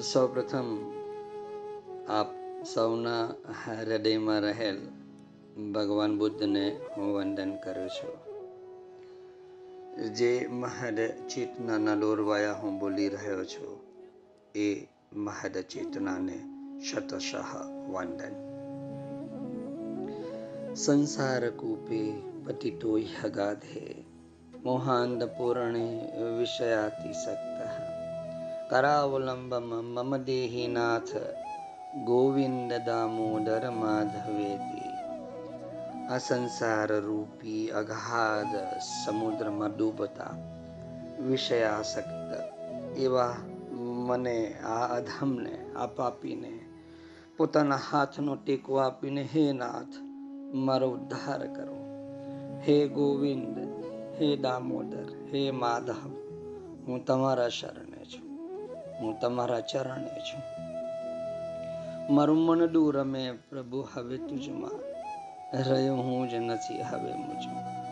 સૌપ્રથમ આપ સૌના હૃદયમાં રહેલ ભગવાન બુદ્ધને હું વંદન કરું છું. જે મહદ ચેતનાના લોરવાયા હું બોલી રહ્યો છું, એ મહદ ચેતનાને શતશઃ વંદન. સંસાર કૂપે પતિતોય હગાધે મોહાંધ પૂર્ણે વિષયાતિસક્ત કરાવલંબમ મમ દેહીનાથ ગોવિંદ દામોદર માધવેતી આ સંસાર રૂપી અગાધ સમુદ્રમાં ડૂબતા વિષયાસક્ત એવા મને આ અધમને આ પાપીને પોતાના હાથનો ટેકો આપીને હે નાથ મારો ઉદ્ધાર કરો હે ગોવિંદ હે દામોદર હે માધવ હું તમારા શરણે હું તમારા ચરણે છું. મારું મનડું રમે, પ્રભુ, હવે તુજમાં રહ્યો હું જ નથી, હવે મુજમાં.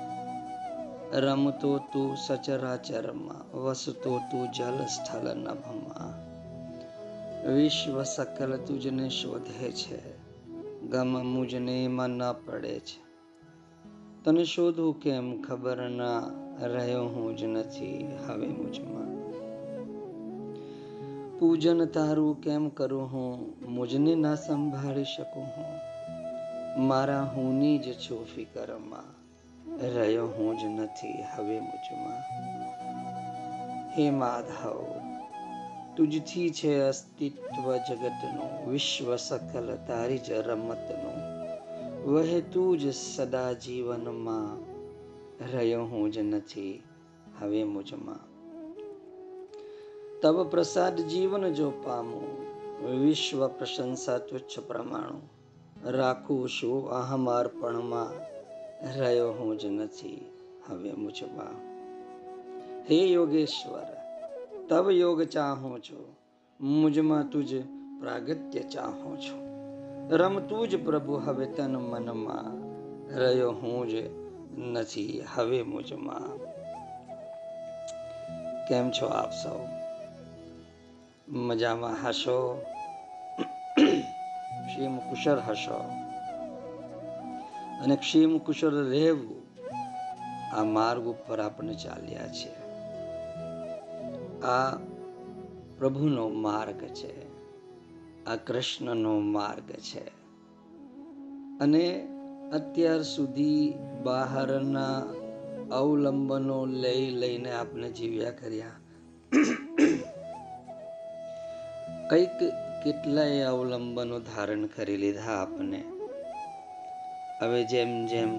રમતો તું સચરાચરમાં, વસતો તું જલ સ્થળ નભમાં વિશ્વ સકલ તુજને શોધે છે, ગમ મુજને એમાં ન પડે છે. તને શોધું કેમ ખબર ના, રહ્યો હું જ નથી, હવે મુજમાં. પૂજન તારું કેમ કરું હું? મુજને ના સંભાળી શકું હું? મારા હુંની જ છું ફિકરમાં. રહ્યો હું જ નથી હવે મુજમાં. હે માધવ, તુજથી છે અસ્તિત્વ જગતનું, વિશ્વ સકલ તારી જ રમતનું. વહે તું જ સદા જીવનમાં, રહ્યો હું જ નથી હવે મુજમાં. તવ પ્રસાદ જીવન જો પામું. વિશ્વ પ્રશંસા તુચ્છ પ્રમાણું. રાખું શું અહમ અર્પણમાં રહ્યો હું જ નથી, હવે મુજમાં હે યોગેશ્વર તવ યોગ ચાહું છું. મુજમાં તુજ પ્રાગત્ય ચાહું છું. રમતું જ પ્રભુ હવે તન મનમાં. રહ્યો હું જ નથી, હવે મુજમાં. કેમ છો આપ સૌ? મજામાં હશો? ક્ષીમ કુશળ હશો? અને ક્ષીમ કુશળ રહેવું આ માર્ગ ઉપર આપણે ચાલ્યા છે. આ પ્રભુનો માર્ગ છે. આ કૃષ્ણનો માર્ગ છે. અને અત્યાર સુધી બહારના અવલંબનો લઈ લઈને આપણે જીવ્યા કર્યા. કંઈક કેટલાય અવલંબનો ધારણ કરી લીધા આપને. હવે જેમ જેમ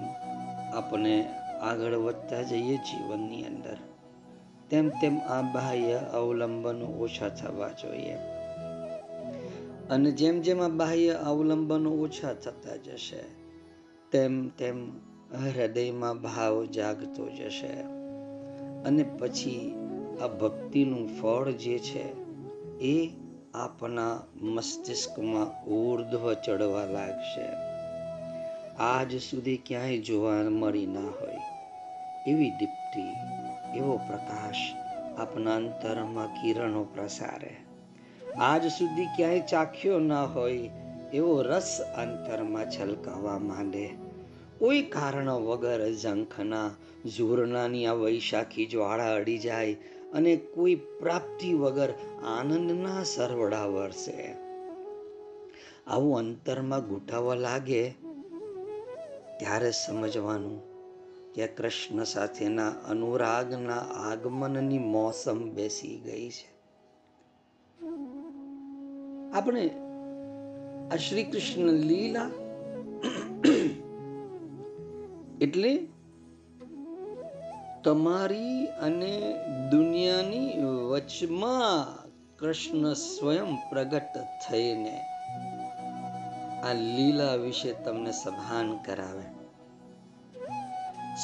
આપણે આગળ વધતા જઈએ જીવનની અંદર, તેમ તેમ આ બાહ્ય અવલંબનો ઓછા થવા જોઈએ. અને જેમ જેમ આ બાહ્ય અવલંબનો ઓછા થતા જશે, તેમ તેમ હૃદયમાં ભાવ જાગતો જશે. અને પછી આ ભક્તિનું ફળ જે છે, એ આપણા મસ્તિષ્કમાં ઉર્ધ્વ ચડવા લાગશે. આજ સુધી ક્યાંય જોવા મળી ના હોય. એવી દીપ્તિ, એવો પ્રકાશ આપના અંતરમાં કિરણો પ્રસારે. આજ સુધી ક્યાંય ચાખ્યો ના હોય, એવો રસ અંતરમાં છલકાવા માંડે. કોઈ કારણ વગર ઝંખના ઝૂરણાની આ વૈશાખી જ્વાળા અડી જાય અને કોઈ પ્રાપ્તિ વગર આનંદના સરવડા વરસે. આવું અંતરમાં ઘૂંટાવા લાગે ત્યારે સમજવાનું કે કૃષ્ણ સાથેના અનુરાગના આગમનની મોસમ બેસી ગઈ છે. આપણે આ શ્રી કૃષ્ણ લીલા એટલે તમારી અને દુનિયાની વચમાં કૃષ્ણ સ્વયં પ્રગટ થઈને આ લીલા વિશે તમને સભાન કરાવે.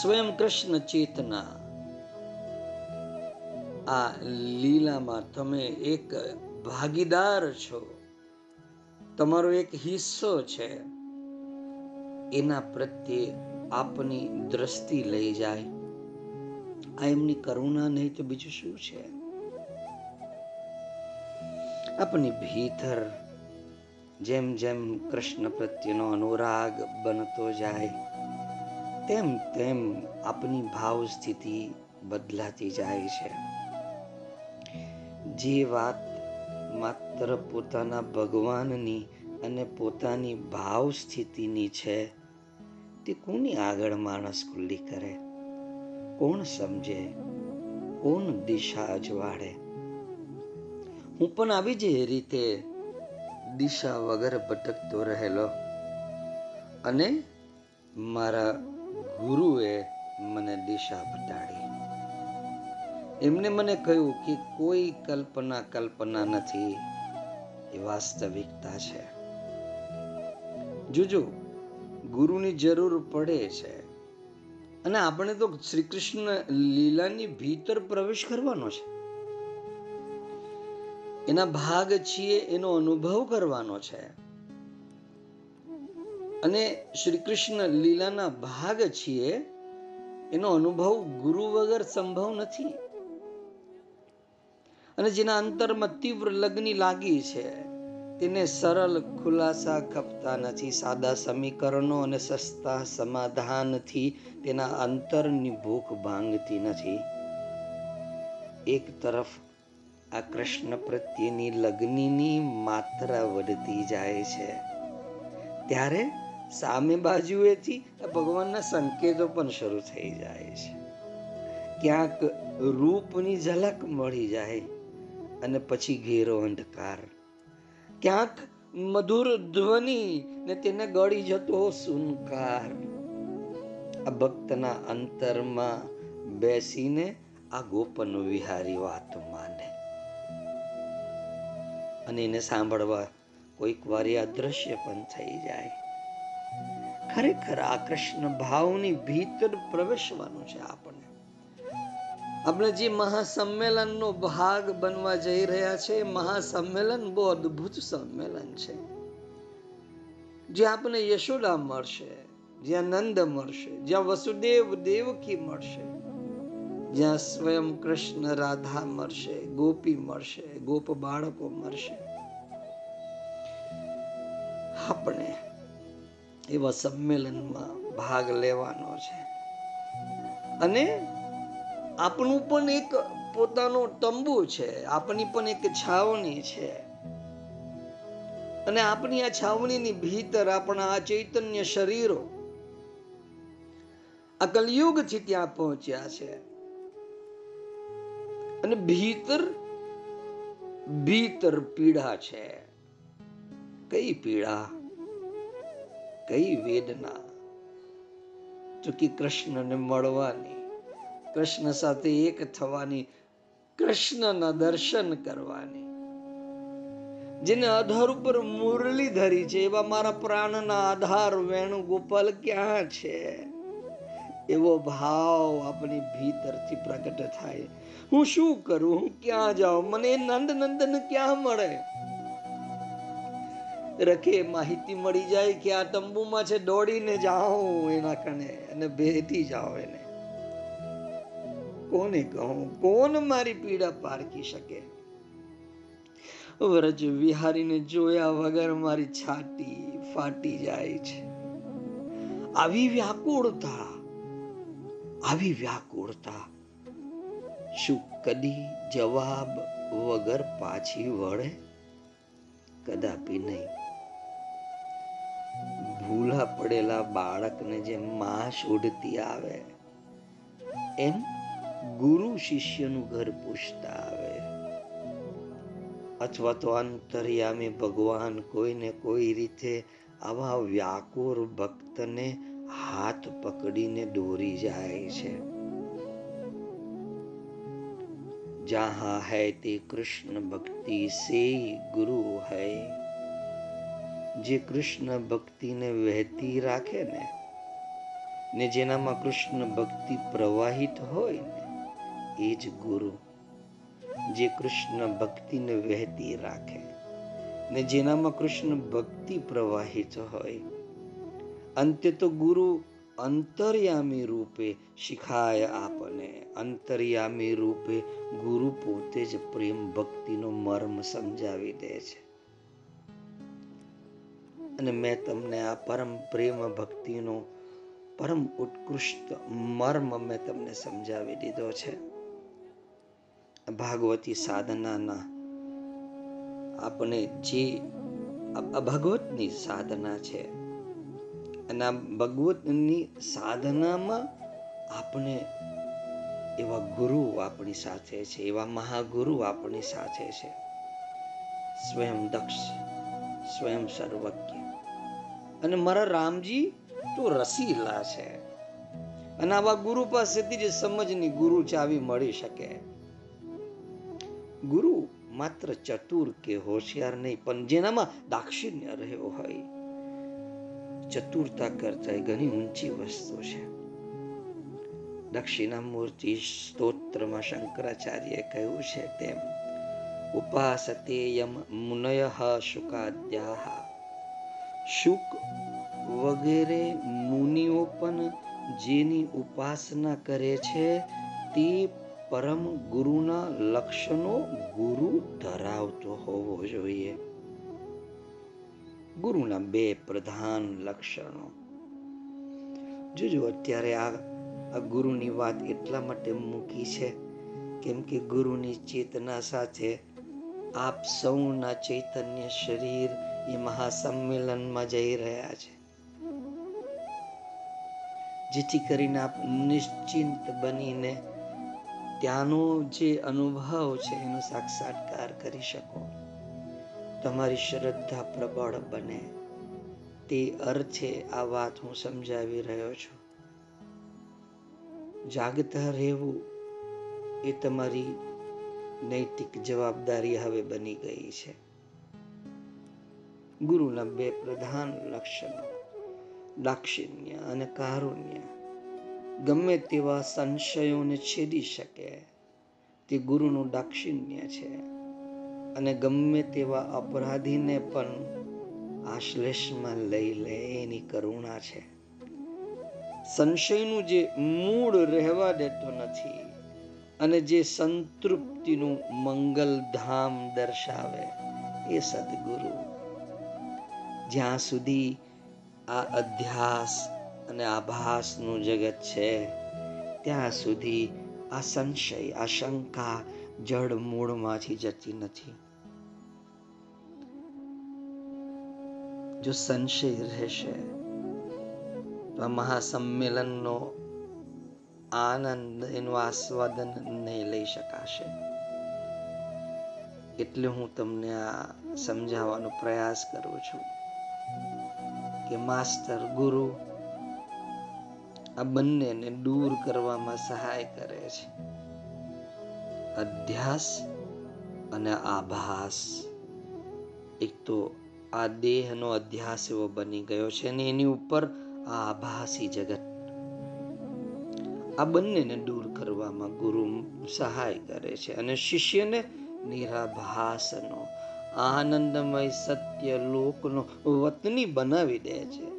સ્વયં કૃષ્ણ ચેતના આ લીલામાં તમે એક ભાગીદાર છો. તમારો એક હિસ્સો છે. એના પ્રત્યે આપની દ્રષ્ટિ લઈ જાય. આ એમની કરુણા નહીં તો બીજું શું છે? આપની ભીતર જેમ જેમ કૃષ્ણ પ્રત્યેનો અનુરાગ બનતો જાય, તેમ તેમ આપની ભાવ સ્થિતિ બદલાતી જાય છે. જે વાત માત્ર પોતાના ભગવાનની અને પોતાની ભાવ સ્થિતિની છે, તે કોની આગળ માણસ ખુલ્લી કરે? કોણ સમજે? કોણ દિશા અજવાળે? હું પણ આવી જ રીતે દિશા વગર ભટકતો રહેલો અને મારા ગુરુએ મને દિશા બતાડી. એમને મને કહ્યું કે કોઈ કલ્પના કલ્પના નથી, એ વાસ્તવિકતા છે. જોજો, ગુરુની જરૂર પડે છે. અને આપણે તો શ્રી કૃષ્ણ લીલાની ભીતર પ્રવેશ કરવાનો છે. એના ભાગ છીએ એનો અનુભવ કરવાનો છે. અને શ્રી કૃષ્ણ લીલાના ભાગ છીએ એનો અનુભવ ગુરુ વગર સંભવ નથી. અને જેના અંતરમાં તીવ્ર લગ્ની લાગી છે. તેને સરળ ખુલાસા ખપતા નથી, સાદા સમીકરણો અને સસ્તા સમાધાનથી તેના અંતરની ભૂખ ભાંગતી નથી. એક તરફ આ કૃષ્ણ પ્રત્યેની લગ્નની માત્રા વધતી જાય છે. ત્યારે સામે બાજુએથી ભગવાનના સંકેતો પણ શરૂ થઈ જાય છે. ક્યાંક રૂપની ઝલક મળી જાય અને પછી ઘેરો અંધકાર ક્યાંક મધુર ધ્વનિ ને તેને ગળી જતો સુનકાર. આ ભક્તના અંતરમાં બેસીને આ ગોપન વિહારી વાતો માને. અને એને સાંભળવા કોઈક વાર આ દ્રશ્ય પણ થઈ જાય. ખરેખર આ કૃષ્ણ ભાવની ભીતર પ્રવેશવાનું છે આપણને. આપણે જે મહાસંમેલનનો ભાગ બનવા જઈ રહ્યા છે મહાસંમેલન બહુ અદ્ભુત સંમેલન છે. જે આપણે યશોદા મળશે, જ્યાં નંદ મળશે, જ્યાં વસુદેવ દેવકી મળશે, જ્યાં સ્વયં કૃષ્ણ રાધા મળશે, ગોપી મળશે, ગોપ બાળકો મળશે. આપણે એવા સંમેલનમાં ભાગ લેવાનો છે. અને આપણું પણ એક પોતાનો તંબુ છે, આપણી પણ એક છાવણી છે. અને આપણી આ છાવણીની ભીતર આપણા આ ચૈતન્ય શરીરો આ કલયુગથી ત્યાં પહોંચ્યા છે. અને ભીતર ભીતર પીડા છે. કઈ પીડા? કઈ વેદના? ચૂકી કૃષ્ણને મળવાની. કૃષ્ણ સાથે એક થવાની, કૃષ્ણના દર્શન કરવાની. જેને આધાર ઉપર મુરલી ધરી છે, એવા મારા પ્રાણના આધાર વેણુગોપાલ ક્યાં છે? એવો ભાવ આપણી ભીતરથી પ્રગટ થાય. હું શું કરું? હું ક્યાં જાઉં? મને નંદ નંદન ક્યાં મળે? રખે માહિતી મળી જાય કે આ તંબુમાં છે, દોડીને જાઉં એના કને અને ભેટી જાઉં એને. કોને કહું? કોણ મારી પીડા પારખી શકે? વ્રજ વિહારીને જોયા વગર મારી છાતી ફાટી જાય છે. આવી વ્યાકુળતા આવી વ્યાકુળતા. શું કદી જવાબ વગર પાછી વળે? કદાપી નહીં. ભૂલા પડેલા બાળકને જેમ માં શોધતી આવે, એમ ગુરુ શિષ્યનું ઘર પૂછતા આવે. અથવા તો અંતર્યામી ભગવાન કોઈને કોઈ રીતે આવા વ્યાકુર ભક્તને હાથ પકડીને દોરી જાય છે. જહા હૈ તે કૃષ્ણ ભક્તિ સે ગુરુ હૈ. જે કૃષ્ણ ભક્તિને વહેતી રાખે ને ને જેનામાં કૃષ્ણ ભક્તિ પ્રવાહિત હોય ને એ જ ગુરુ જે કૃષ્ણ ભક્તિને વહેતી રાખે ને જેનામાં કૃષ્ણ ભક્તિ પ્રવાહિત હોય. અંતે તો ગુરુ અંતર્યામી રૂપે શીખાય આપને. અંતર્યામી રૂપે ગુરુ પોતે જ પ્રેમ ભક્તિનો મર્મ સમજાવી દે છે. અને મેં તમને આ પરમ પ્રેમ ભક્તિનો પરમ ઉત્કૃષ્ટ મર્મ મેં તમને સમજાવી દીધો છે. ભાગવતી સાધનાના આપણે જે ભગવતની સાધના છે. અને આ ભગવતની સાધનામાં આપણે એવા ગુરુ આપણી સાથે છે, એવા મહાગુરુ આપણી સાથે છે. સ્વયં દક્ષ, સ્વયં સર્વજ્ઞ. અને મારા રામજી તો રસીલા છે. અને આવા ગુરુ પાસેથી જ સમજની ગુરુ ચાવી મળી શકે. ગુરુ માત્ર ચતુર કે હોશિયાર નહીં, પણ જેનામાં દાક્ષિણ્ય રહ્યો હોય. ચતુરતા કરતા ઘણી ઊંચી વસ્તુ છે. દક્ષિણામૂર્તિ સ્તોત્રમાં શંકરાચાર્ય કહ્યું છે તેમ ઉપાસતે યમ મુનય શુકાદ્યા શુક વગેરે મુનિઓ પણ જેની ઉપાસના કરે છે, તે પરમ ગુરુના લક્ષણો ગુરુ ધરાવતો હોવો જોઈએ. ગુરુના બે પ્રધાન લક્ષણો. જોજો, અત્યારે આ આ ગુરુની વાત એટલા માટે મૂકી છે, કેમ કે ગુરુની ચેતના સાથે આપ સૌના ચૈતન્ય શરીર એ મહાસંમેલનમાં જઈ રહ્યા છે. જેથી કરીને આપ નિશ્ચિંત બનીને ત્યાંનો જે અનુભવ છે, એનો સાક્ષાત્કાર કરી શકો. તમારી શ્રદ્ધા પ્રબળ બને. તે અર્થે આ વાત હું સમજાવી રહ્યો છું. જાગતા રહેવું એ તમારી નૈતિક જવાબદારી હવે બની ગઈ છે. ગુરુના બે પ્રધાન લક્ષણો, દાક્ષિણ્ય અને કારુણ્ય. ગમે તેવા સંશયોને છેદી શકે. તે ગુરુનું દાક્ષિણ્ય છે. અને ગમે તેવા અપરાધીને પણ આશ્લેષમાં લઈ લે એની કરુણા છે. સંશયનું જે મૂળ રહેવા દેતો નથી અને જે સંતૃપ્તિનું મંગલ ધામ દર્શાવે એ સદગુરુ. જ્યાં સુધી આ અધ્યાસ અને આભાસનું જગત છે. ત્યાં સુધી આ સંશય આ શંકા જડ મૂળમાંથી જતી નથી. જો સંશય રહેશે, તો મહાસંમેલનનો આનંદ, એનું આસ્વાદન નહીં લઈ શકાશે. એટલે હું તમને આ સમજાવવાનો પ્રયાસ કરું છું કે માસ્ટર ગુરુ આ બંનેને દૂર કરવામાં સહાય કરે છે. અધ્યાસ અને આભાસ. એક તો આ દેહનો અધ્યાસ એવો બની ગયો છે અને એની ઉપર આ આભાસી જગત. આ બંનેને દૂર કરવામાં ગુરુ સહાય કરે છે અને શિષ્યને નિરાભાસનો, આનંદમય સત્ય લોકનો વતની બનાવી દે છે.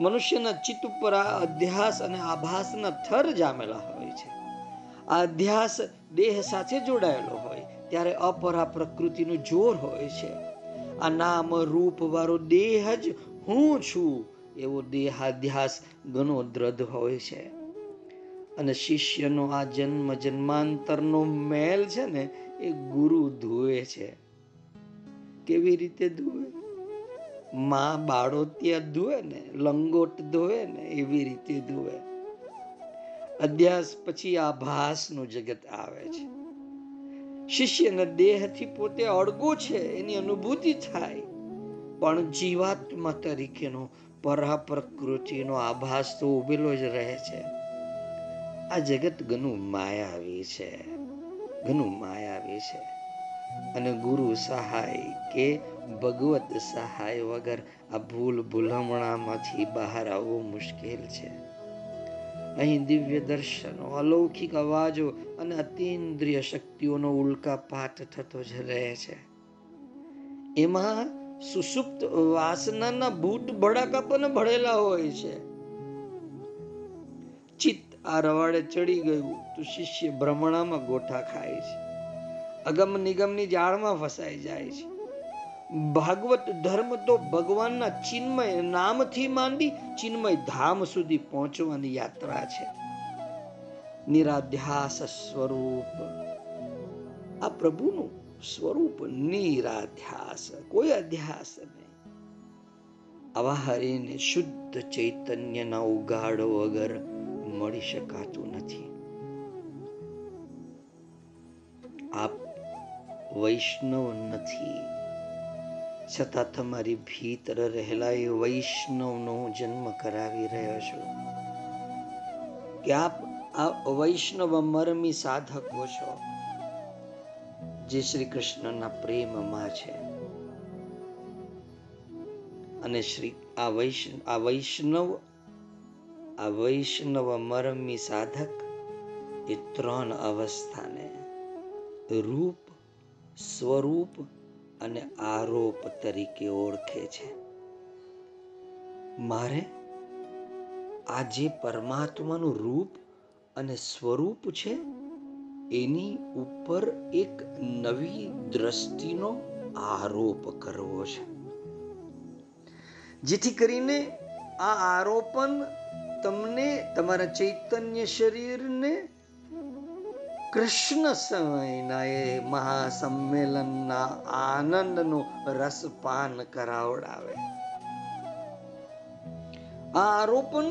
મનુષ્યના ચિત્ત ઉપર આ અધ્યાસ અને આભાસના થર જામેલા હોય છે. આ અધ્યાસ દેહ સાથે જોડાયેલો હોય, ત્યારે અપરા પ્રકૃતિનું જોર હોય છે. આ નામ, રૂપ વાળો દેહ જ હું છું એવો દેહાધ્યાસ ઘણો દ્રઢ હોય છે. અને શિષ્યનો આ જન્મ જન્માંતરનો મેલ છે ને, એ ગુરુ ધોવે છે. કેવી રીતે ધોવે? માં ત્યાં ધોવે ને, લંગોટ ધોવે ને, એવી રીતે ધોવે. અધ્યાસ પછી આભાસનું જગત આવે છે. શિષ્યને દેહથી પોતે અડગો છે, એની અનુભૂતિ થાય. પણ જીવાત્મા તરીકેનો પરા પ્રકૃતિનો આભાસ તો ઉભેલો જ રહે છે. આ જગત ઘણું માયાવી છે, ઘણું માયાવી છે. અને ગુરુ સહાય કે ભગવત સહાય વગર આ ભૂલ ભૂલમણામાંથી બહાર આવવું મુશ્કેલ છે. અહીં દિવ્ય દર્શનો, અલૌકિક અવાજો અને અતિન્દ્રિય શક્તિઓનો ઉલ્કાપાત થતો જ રહે છે. એમાં સુસુપ્ત વાસનાના બૂટ ભડાકા પણ ભળેલા હોય છે. ચિત્ત આ રવાડે ચડી ગયું તો શિષ્ય ભ્રમણામાં ગોઠા ખાય છે. અગમ નિગમની જાળમાં ફસાઈ જાય છે. ભાગવત ધર્મ તો ભગવાનના ચિન્મય નામથી માંડી ચિન્મય ધામ સુધી પહોંચવાની યાત્રા છે. નિરાધ્યાસ સ્વરૂપ. આ પ્રભુનું સ્વરૂપ નિરાધ્યાસ, કોઈ અધ્યાસ નહીં. આવા હરિને શુદ્ધ ચૈતન્યના ઉગાડો વગર મળી શકાતું નથી. આપ વૈષ્ણવ નથી. છતાં તમારી ભીતર રહેલા એ વૈષ્ણવનો જન્મ કરાવી રહ્યો છો. કે આપ આ વૈષ્ણવ મરમી સાધકો છો, જે શ્રી કૃષ્ણના પ્રેમમાં છે. અને શ્રી આ વૈષ્ણવ આ વૈષ્ણવ આ વૈષ્ણવ મરમી સાધક એ ત્રણ અવસ્થાને રૂપ સ્વરૂપ અને આરોપ તરીકે ઓળખે છે. મારે આ જે પરમાત્માનું રૂપ અને સ્વરૂપ છે, એની ઉપર એક નવી દ્રષ્ટિનો આરોપ કરવો છે. જેથી કરીને આ આરોપણ તમને તમારા ચૈતન્ય શરીરને કૃષ્ણ સમયના એ મહાસંમેલનના આનંદનું રસપાન કરાવડાવે. આ આરોપણ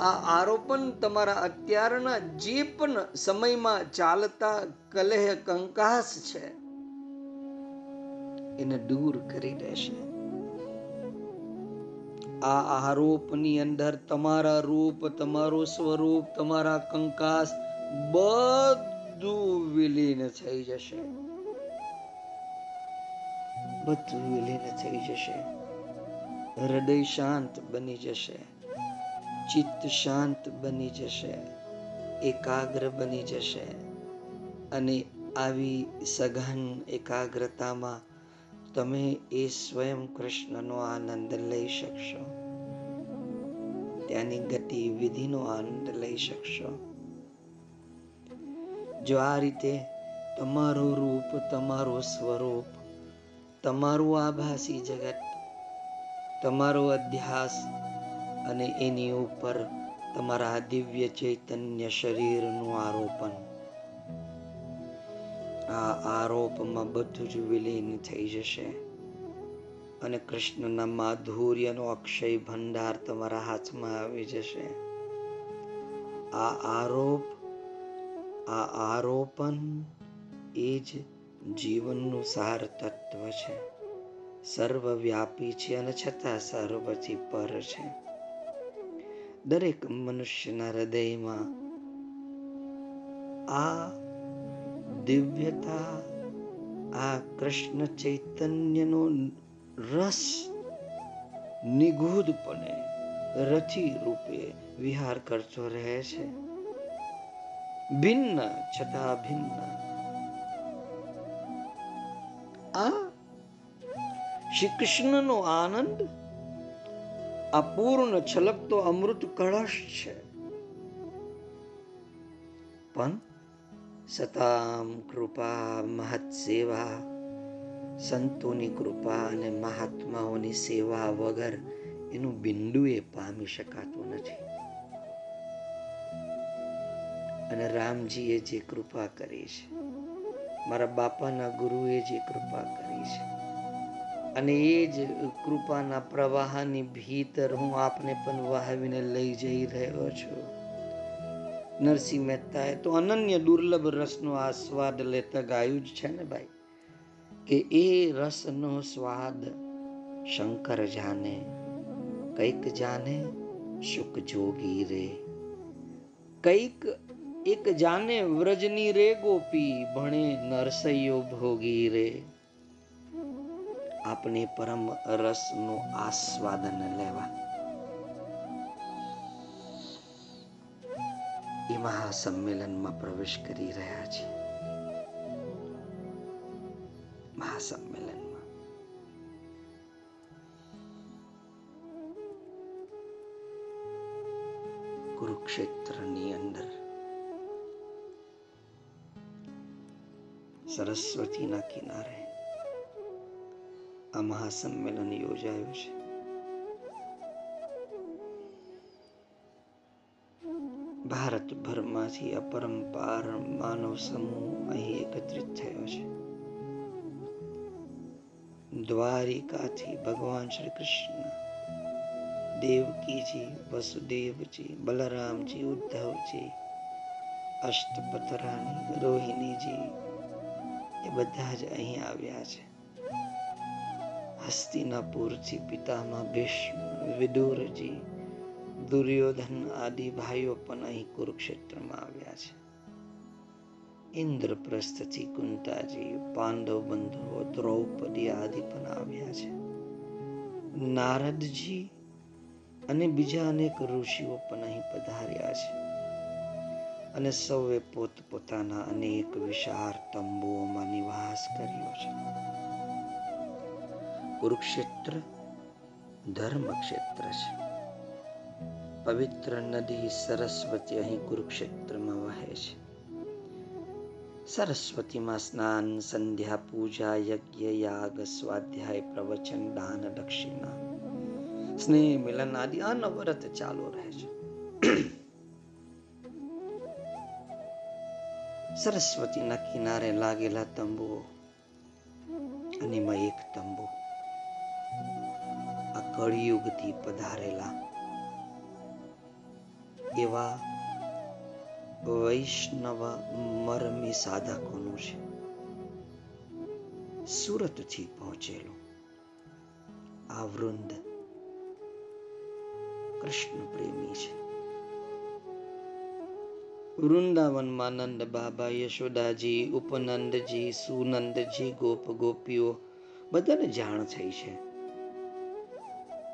આ આરોપણ તમારા અત્યારના જે પણ સમયમાં ચાલતા કલેહ કંકાસ છે, એને દૂર કરી દેશે. આ આરોપની અંદર તમારા રૂપ, તમારું સ્વરૂપ, તમારા કંકાસ બધું વિલીન થઈ જશે. બધું વિલીન થઈ જશે. હૃદય શાંત બની જશે. ચિત્ત શાંત બની જશે. એકાગ્ર બની જશે. અને આવી સઘન એકાગ્રતામાં તમે એ સ્વયં કૃષ્ણનો આનંદ લઈ શકશો. ત્યાંની ગતિવિધિનો આનંદ લઈ શકશો. જો આ રીતે તમારું રૂપ, તમારું સ્વરૂપ, તમારું આભાસી જગત, તમારો અધ્યાસ અને એની ઉપર તમારા દિવ્ય ચૈતન્ય શરીરનું આરોપણ. આ આરોપમાં બધું જ વિલીન થઈ જશે અને કૃષ્ણના માધુર્યનો અક્ષય ભંડાર તમારા હાથમાં આવી જશે. આ આરોપ આ આરોપણ એ જ જીવનનું સાર તત્વ છે. સર્વવ્યાપી છે અને છતાં સર્વથી પર છે. દરેક મનુષ્યના હૃદયમાં આ દિવ્યતા, આ કૃષ્ણ ચૈતન્યનો રસ નિગૂઢપણે રથી રૂપે વિહાર કરતો રહે છે. ભિન્ન છતાં ભિન્ન આ શ્રી કૃષ્ણનો આનંદ આ પૂર્ણ છલકતો અમૃત કળશ છે પણ સતામ કૃપા મહત સેવા સંતોની કૃપા અને મહાત્માઓની સેવા વગર એનું બિંદુ એ પામી શકાતું નથી અને રામજીએ જે કૃપા કરી છે. મારા બાપાના ગુરુએ જે કૃપા કરી છે. અને એ જ કૃપાના પ્રવાહની ભીતર હું આપને પણ વહાવીને લઈ જઈ રહ્યો છું. નરસિંહ મહેતાએ તો અનન્ય દુર્લભ રસનો આસ્વાદ લેતા ગાયું જ છે ને ભાઈ, કે એ રસનો સ્વાદ શંકર જાને, કંઈક જાને સુખ જોગી રે. કંઈક એક જાને વ્રજની રે ગોપી, ભણે નરસૈયો ભોગી રે. આપણે પરમ રસનું આસ્વાદન લેવા. એ મહાસંમેલનમાં પ્રવેશ કરી રહ્યા છે. મહાસંમેલનમાં. કુરુક્ષેત્રની અંદર સરસ્વતીના કિનારે આ મહાસંમેલન યોજાયું છે. ભારતભરમાંથી અપરંપાર માનવ સમૂહ અહીં એકત્રિત થયો છે. દ્વારિકાથી ભગવાન શ્રી કૃષ્ણ દેવકીજી, વસુદેવજી, બલરામજી, ઉદ્ધવજી અષ્ટપતરાણી રોહિણીજી એ બધા જ અહીં આવ્યા છે. હસ્તિનાપુરથી પિતામાં ભીષ્મ, વિદુરજી, દુર્યોધન આદિ ભાઈઓ પણ અહીં કુરુક્ષેત્રમાં આવ્યા છે. ઇન્દ્રપ્રસ્થથી કુંતાજી, પાંડવ બંધુઓ, દ્રૌપદી આદિ પણ આવ્યા છે. નારદજી અને બીજા અનેક ઋષિઓ પણ અહીં પધાર્યા છે. અને સૌએ પોતપોતાના અનેક વિશાળ તંબુઓમાં નિવાસ કર્યો છે. કુરુક્ષેત્ર ધર્મ ક્ષેત્ર છે. પવિત્ર નદી સરસ્વતી અહીં કુરુક્ષેત્રમાં વહે છે. સરસ્વતીમાં સ્નાન, સંધ્યા, પૂજા, યજ્ઞ, યાગ, સ્વાધ્યાય, પ્રવચન, દાન, દક્ષિણા, સ્નેહ, મિલન આદિ અનવરત ચાલુ રહે છે. સરસ્વતીના કિનારે લાગેલા તંબુઓ અને એમાં એક તંબુ. આ કળિયુગથી પધારેલા એવા વૈષ્ણવ મરમી સાધકોનું છે. સુરતથી પહોંચેલું આ વૃંદ કૃષ્ણ પ્રેમી છે. વૃંદાવનમાં નંદ બાબા યશોદાજી, ઉપનંદજી, સુનંદજી, ગોપ ગોપીઓ, બધાને જાણ થઈ છે.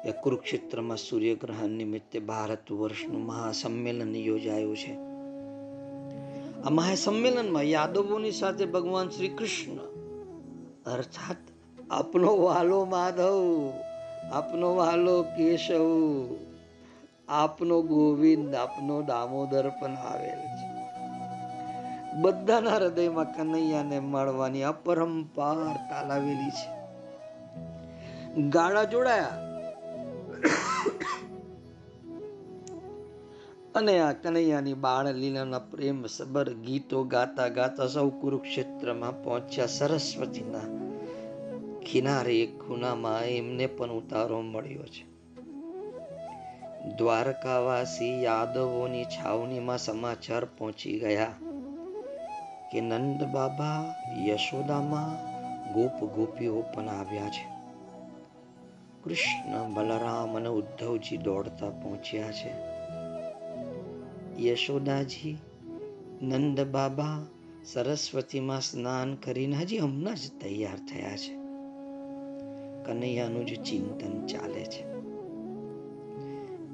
એ કુરુક્ષેત્રમાં સૂર્યગ્રહણ નિમિત્તે ભારત વર્ષનું મહાસંમેલન યોજાયું છે. આ મહાસંમેલનમાં યાદવોની સાથે ભગવાન શ્રી કૃષ્ણ અર્થાત આપનો વાલો માધવ, આપનો વાલો કેશવ, આપનો ગોવિંદ, આપનો દામોદર પણ આવેલ. બધાના હૃદયમાં કનૈયાને મળવાની અપરંપાર તાલાવેલી છે. ગાળા જોડાયા. અને આ કનૈયાની બાળ લીલાના પ્રેમ સબર ગીતો ગાતા ગાતા સૌ કુરુક્ષેત્રમાં પહોંચ્યા સરસ્વતીના કિનારે એક ખૂણામાં એમને પણ ઉતારો મળ્યો છે. દ્વારકાવાસી યાદવોની છાવણીમાં સમાચાર પહોંચી ગયા. કે નંદ બાબા, યશોદામાં ગોપ ગોપીઓ પણ આવ્યા છે. કૃષ્ણ, બલરામ અને ઉદ્ધવજી દોડતા પહોંચ્યા છે. યશોદાજી, નંદ બાબા સરસ્વતીમાં સ્નાન કરીને હજી હમણાં જ તૈયાર થયા છે. કનૈયાનું જ ચિંતન ચાલે છે.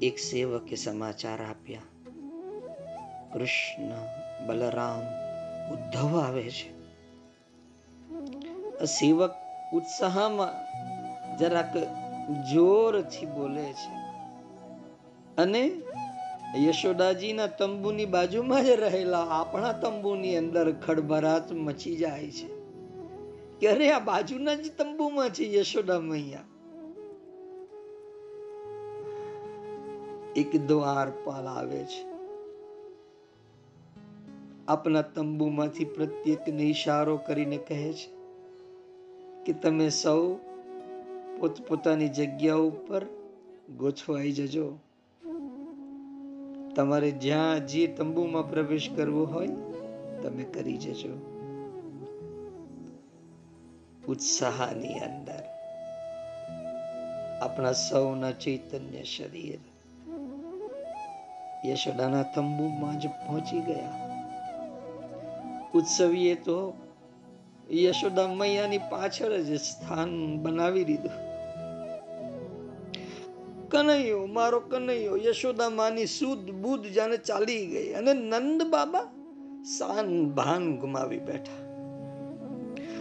એક સેવકે સમાચાર આપ્યા. કૃષ્ણ, બલરામ ઉદ્ધવ આવે છે. સેવક ઉત્સાહમાં જરાક જોરથી બોલે છે. અને યશોદાજીના તંબુની બાજુમાં જ રહેલા આપણા તંબુની અંદર ખડભરાટ મચી જાય છે. કે અરે આ બાજુના જ તંબુમાં છે યશોદા મૈયા? એક દ્વારપાલ આવે છે. આપના તંબુમાંથી પ્રત્યેકને ઇશારો કરીને કહે છે કે તમે સૌ પોતપોતાની જગ્યા ઉપર ગોઠવાઈ જજો. તમારે જ્યાં જે તંબુમાં પ્રવેશ કરવો હોય, તમે કરી જજો. ઉત્સાહની અંદર. આપણા સૌના ચૈતન્ય શરીર યશોદાના તંબુમાં જ પહોંચી ગયા. ઉત્સવીએ તો યશોદા મૈયાની પાછળ જ સ્થાન બનાવી દીધું. કનૈયો, મારો કનૈયો, યશોદા માની સુદ બુદ્ધ જાણે ચાલી ગઈ અને નંદ બાબા સાન ભાન ગુમાવી બેઠા.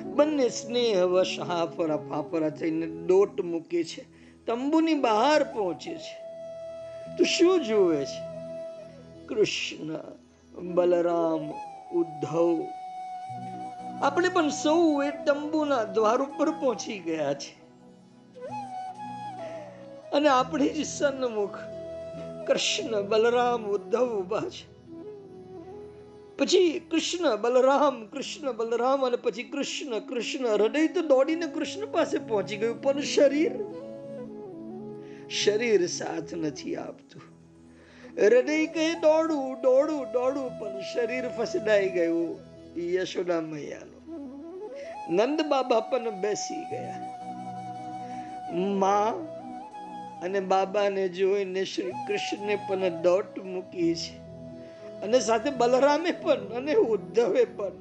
બંને સ્નેહ વશ હાફરા ફાફરા થઈને દોટ મૂકે છે, તંબુની બહાર પહોંચે છે. તું શું જુએ છે? કૃષ્ણ, બલરામ ઉદ્ધવ. આપણે પણ સૌ એ તંબુના દ્વાર ઉપર પહોંચી ગયા છે. અને આપણી જ સન્મુખ કૃષ્ણ બલરામ ઉદ્ધવ ઊભા છે. પછી કૃષ્ણ બલરામ કૃષ્ણ બલરામ અને પછી કૃષ્ણ કૃષ્ણ હૃદય તો દોડીને કૃષ્ણ પાસે પહોંચી ગયું, પણ શરીર શરીર સાથ નથી આપતું. હૃદય કહે દોડું દોડું દોડું, પણ શરીર ફસડાઈ ગયું યશોદા મૈયાનો. નંદ બાબા પણ બેસી ગયા. માં અને બાબાને જોઈને શ્રી કૃષ્ણને પણ દોટ મૂકી છે. અને સાથે બલરામે પણ અને ઉદ્ધવે પણ.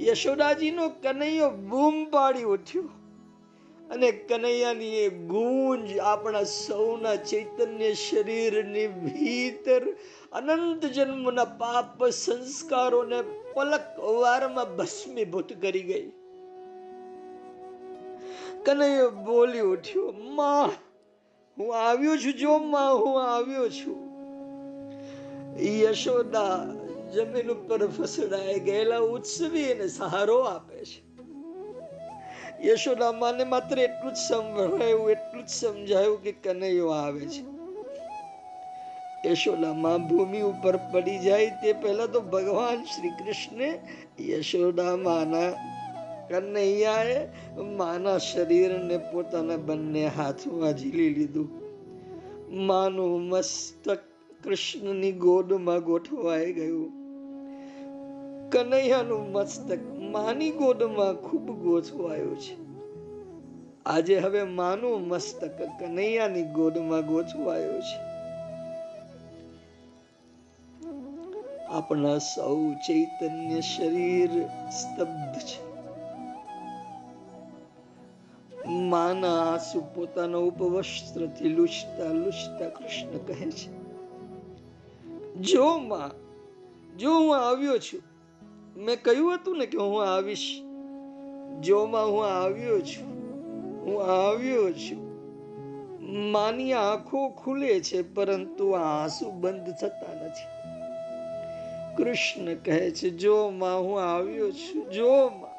યશોદાજીનો કનૈયો બૂમ પાડી ઉઠ્યો. અને કનૈયાની એ ગુંજ આપણા સૌના ચૈતન્ય શરીરની ભીતર અનંત જન્મના પાપ સંસ્કારોને પલક વારમાં ભસ્મીભૂત કરી ગઈ. કનૈયો બોલી ઉઠ્યો, માં, હું આવ્યો છું જો માં, હું આવ્યો છું. યશોદા જમીન ઉપર ફસડાઈ ગયેલા ઉત્સવી એને સહારો આપે છે. યશોદા, માને માત્ર એટલું જ સંભળાયું, એટલું જ સમજાયું કે કનૈયો આવે છે. યશોદામાં ભૂમિ ઉપર પડી જાય તે પહેલા તો ભગવાન શ્રી કૃષ્ણે યશોદામાના કનૈયાએ માના શરીરને પોતાના બંને હાથમાં ઝીલી લીધું. માનું મસ્તક કૃષ્ણની ગોદમાં ગોઠવાઈ ગયું. કનૈયાનું મસ્તક માની ગોદમાં ખૂબ ગોચવાયો છે. આજે હવે માનું મસ્તક કનૈયાની ગોદમાં ગોચવાયો છે. આપણા સૌ ચૈતન્ય શરીર સ્તબ્ધ છે. માના આંસુ પોતાના ઉપવસ્ત્રથી લૂછતા લૂછતા કૃષ્ણ કહે છે, જો માં, જો હું આવ્યો છું મેં કહ્યું હતું ને કે હું આવીશ. જોમાં હું આવ્યો છું. હું આવ્યો છું. માની આંખો ખુલે છે, પરંતુ આંસુ બંધ થતા નથી. કૃષ્ણ કહે છે જો માં હું આવ્યો છું. જો માં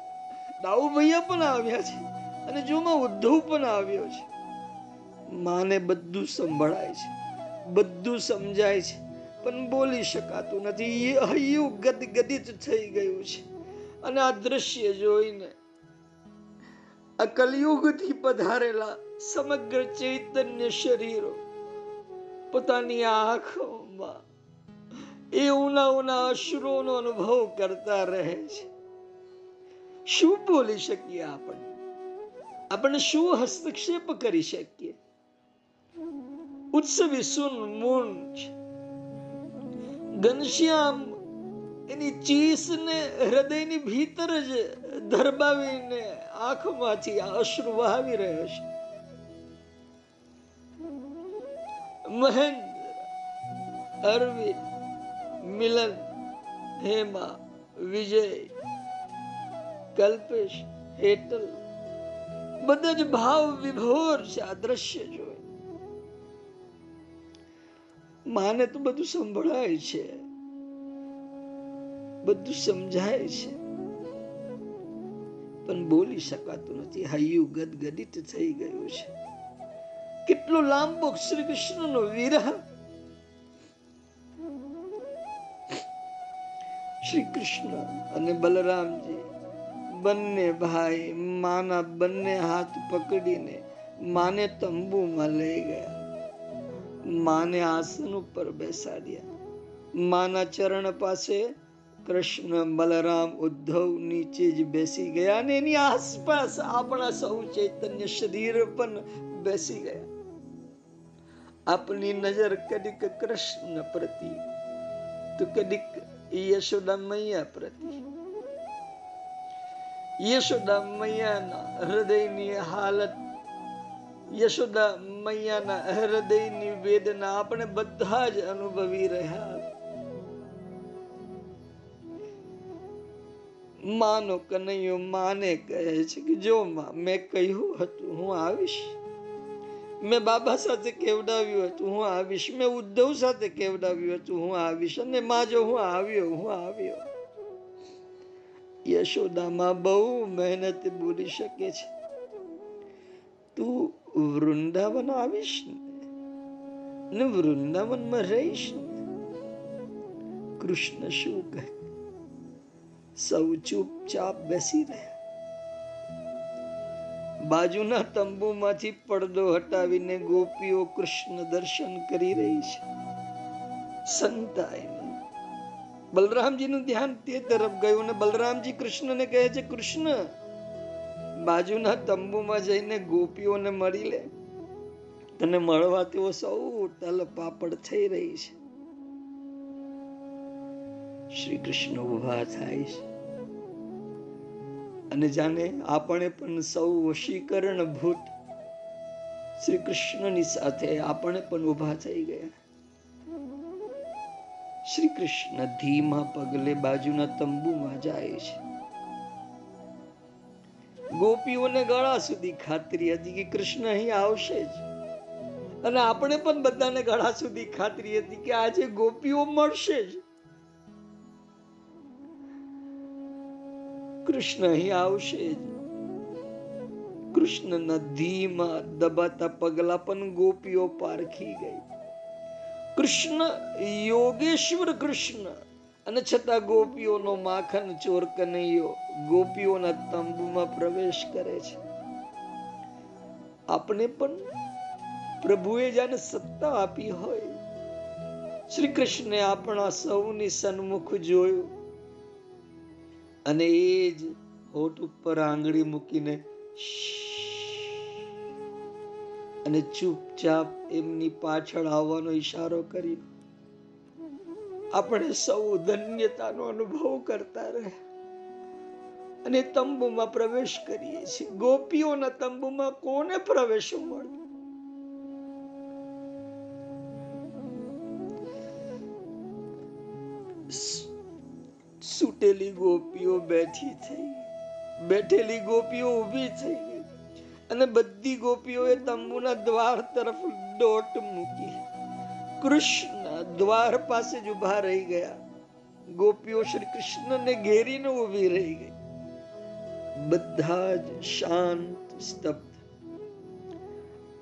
દાઉ ભૈયા પણ આવ્યા છે અને જો માં ઉદ્ધવ પણ આવ્યો છે. માને બધું સંભળાય છે. બધું સમજાય છે. પણ બોલી શકાતું નથી. હૈયું ગદગદિત થઈ ગયું છે. અને આ દ્રશ્ય જોઈને આ કલયુગથી પધારેલા સમગ્ર ચૈતન્ય શરીરો પોતાની આંખોમાં એ ઉના ઉના અશ્રુનો અનુભવ કરતા રહે છે. શું બોલી શકીએ આપણે? આપણે શું હસ્તક્ષેપ કરી શકીએ? ઉત્સવી સુન મૂન છે. ઘનશ્યામ એની ચીસને હૃદયની ભીતર જ ધરબાવીને આંખમાંથી અશ્રુ વહાવી રહ્યો છે. મહેન્દ્ર, અરવિંદ, મિલન, હેમા, વિજય, કલ્પેશ, હેતલ, બધા જ ભાવ વિભોર છે આ દ્રશ્ય જોઈ માને તો બધું સંભળાય છે. બધું સમજાય છે. પણ બોલી શકાતું નથી. હૈયું ગદગદિત થઈ ગયું છે. કેટલો લાંબો શ્રી કૃષ્ણનો વિરહ. શ્રી કૃષ્ણ અને બલરામજી બંને ભાઈ, માના બંને હાથ પકડીને માને તંબુમાં લઈ ગયા. માને આસન ઉપર બેસાડ્યા માના ચરણ પાસે કૃષ્ણ બલરામ ઉદ્ધવ નીચે જ બેસી ગયા અને એની આસપાસ આપણા સૌ ચૈતન્ય શરીર પણ બેસી ગયા. આપની નજર કદીક કૃષ્ણ પ્રતિ, તો કદીક યશોદા મૈયા પ્રતિ. યશોદા મૈયાના હૃદયની હાલત યશોદા મૈયાના હૃદયની વેદના આપણે બધા જ અનુભવી રહ્યા. માનો કનૈયો, માને કહે છે કે જો માં, મેં કહ્યું હતું, હું આવીશ. મેં બાબા સાથે કેવડાવ્યું હતું, હું આવીશ. મેં ઉદ્ધવ સાથે કેવડાવ્યું હતું, હું આવીશ. અને માં જો હું આવ્યો હું આવ્યો. યશોદામાં બહુ મહેનત બોલી શકે છે. તું વૃંદાવન આવીશ ને વૃંદાવનમાં રહીશ ને કૃષ્ણ શું કહે સૌ ચૂપચાપ બેસી રહ્યા બાજુના તંબુમાંથી પડદો હટાવીને ગોપીઓ કૃષ્ણ દર્શન કરી રહી છે સંતાઈને બલરામજીનું ધ્યાન તે તરફ ગયું અને બલરામજી કૃષ્ણને કહે છે કૃષ્ણ બાજુના તંબુમાં જઈને ગોપીઓને મળી લે. તને મળવા તેઓ સૌ તલ પાપડ થઈ રહી છે. શ્રી કૃષ્ણ ઊભા થાય છે. અને જાણે આપણે પણ સૌ વશીકરણ ભૂત શ્રી કૃષ્ણની સાથે આપણે પણ ઊભા થઈ ગયા. શ્રી કૃષ્ણ ધીમા પગલે બાજુના તંબુમાં જાય છે. ગોપીઓને ગળા સુધી ખાતરી હતી કે કૃષ્ણ અહીં આવશે જ. અને આપણે પણ બધાને ગળા સુધી ખાતરી હતી કે આજે ગોપીઓ મળશે જ. કૃષ્ણ અહીં આવશે જ. કૃષ્ણના ધીમા દબાતા પગલા પણ ગોપીઓ પારખી ગઈ. કૃષ્ણ, યોગેશ્વર કૃષ્ણ. અને છતાં ગોપીઓનો માખન ચોર કનૈયો ગોપીઓના તંબુમાં પ્રવેશ કરે છે. આપણે પણ પ્રભુએ જાણે સત્તા આપી હોય. શ્રી કૃષ્ણે આપણા સૌની સન્મુખ જોયું અને એ જ હોઠ ઉપર આંગળી મૂકીને અને ચૂપચાપ એમની પાછળ આવવાનો ઈશારો કર્યો. આપણે સૌ ધન્યતાનો અનુભવ કરતા રહે. અને તંબુમાં પ્રવેશ કરીએ છીએ. ગોપીઓના તંબુમાં કોને પ્રવેશ મળ્યો સૂટેલી ગોપીઓ બેઠી થઈ. બેઠેલી ગોપીઓ ઊભી થઈ ગઈ. અને બધી ગોપીઓએ તંબુના દ્વાર તરફ દોટ મૂકી. કૃષ્ણ દ્વાર પાસે જ ઊભા રહી ગયા. ગોપીઓ શ્રી કૃષ્ણને ઘેરીને ઊભી રહી ગઈ. બધા જ શાંત, સ્તબ્ધ.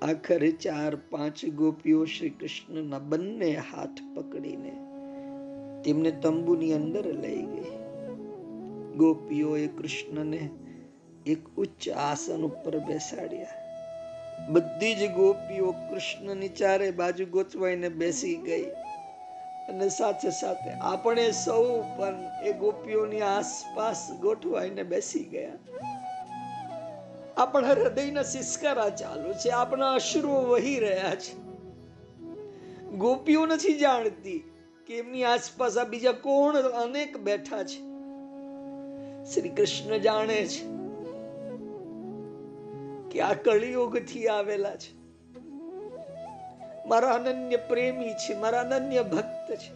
આખરે ચાર, પાંચ ગોપીઓ શ્રી કૃષ્ણના બંને હાથ પકડીને તેમને તંબુની અંદર લઈ ગઈ. ગોપીઓએ કૃષ્ણને એક ઉચ્ચ આસન ઉપર બેસાડ્યા. બધી જ ગોપીઓ કૃષ્ણની ચારે બાજુ ગોચવાઈને બેસી ગઈ. અને સાથે સાથે આપણે સૌ પણ એ ગોપીઓની આસપાસ ગોઠવાઈને બેસી ગયા. આપણા હૃદયના સિસ્કારા ચાલુ છે. આપણા અશ્રુઓ વહી રહ્યા છે. ગોપીઓ નથી જાણતી કે એમની આસપાસ આ બીજા કોણ અનેક બેઠા છે. શ્રી કૃષ્ણ જાણે છે કે આ કળિયુગથી આવેલા છે. મારા અનન્ય પ્રેમી છે, મારા અનન્ય ભક્ત છે.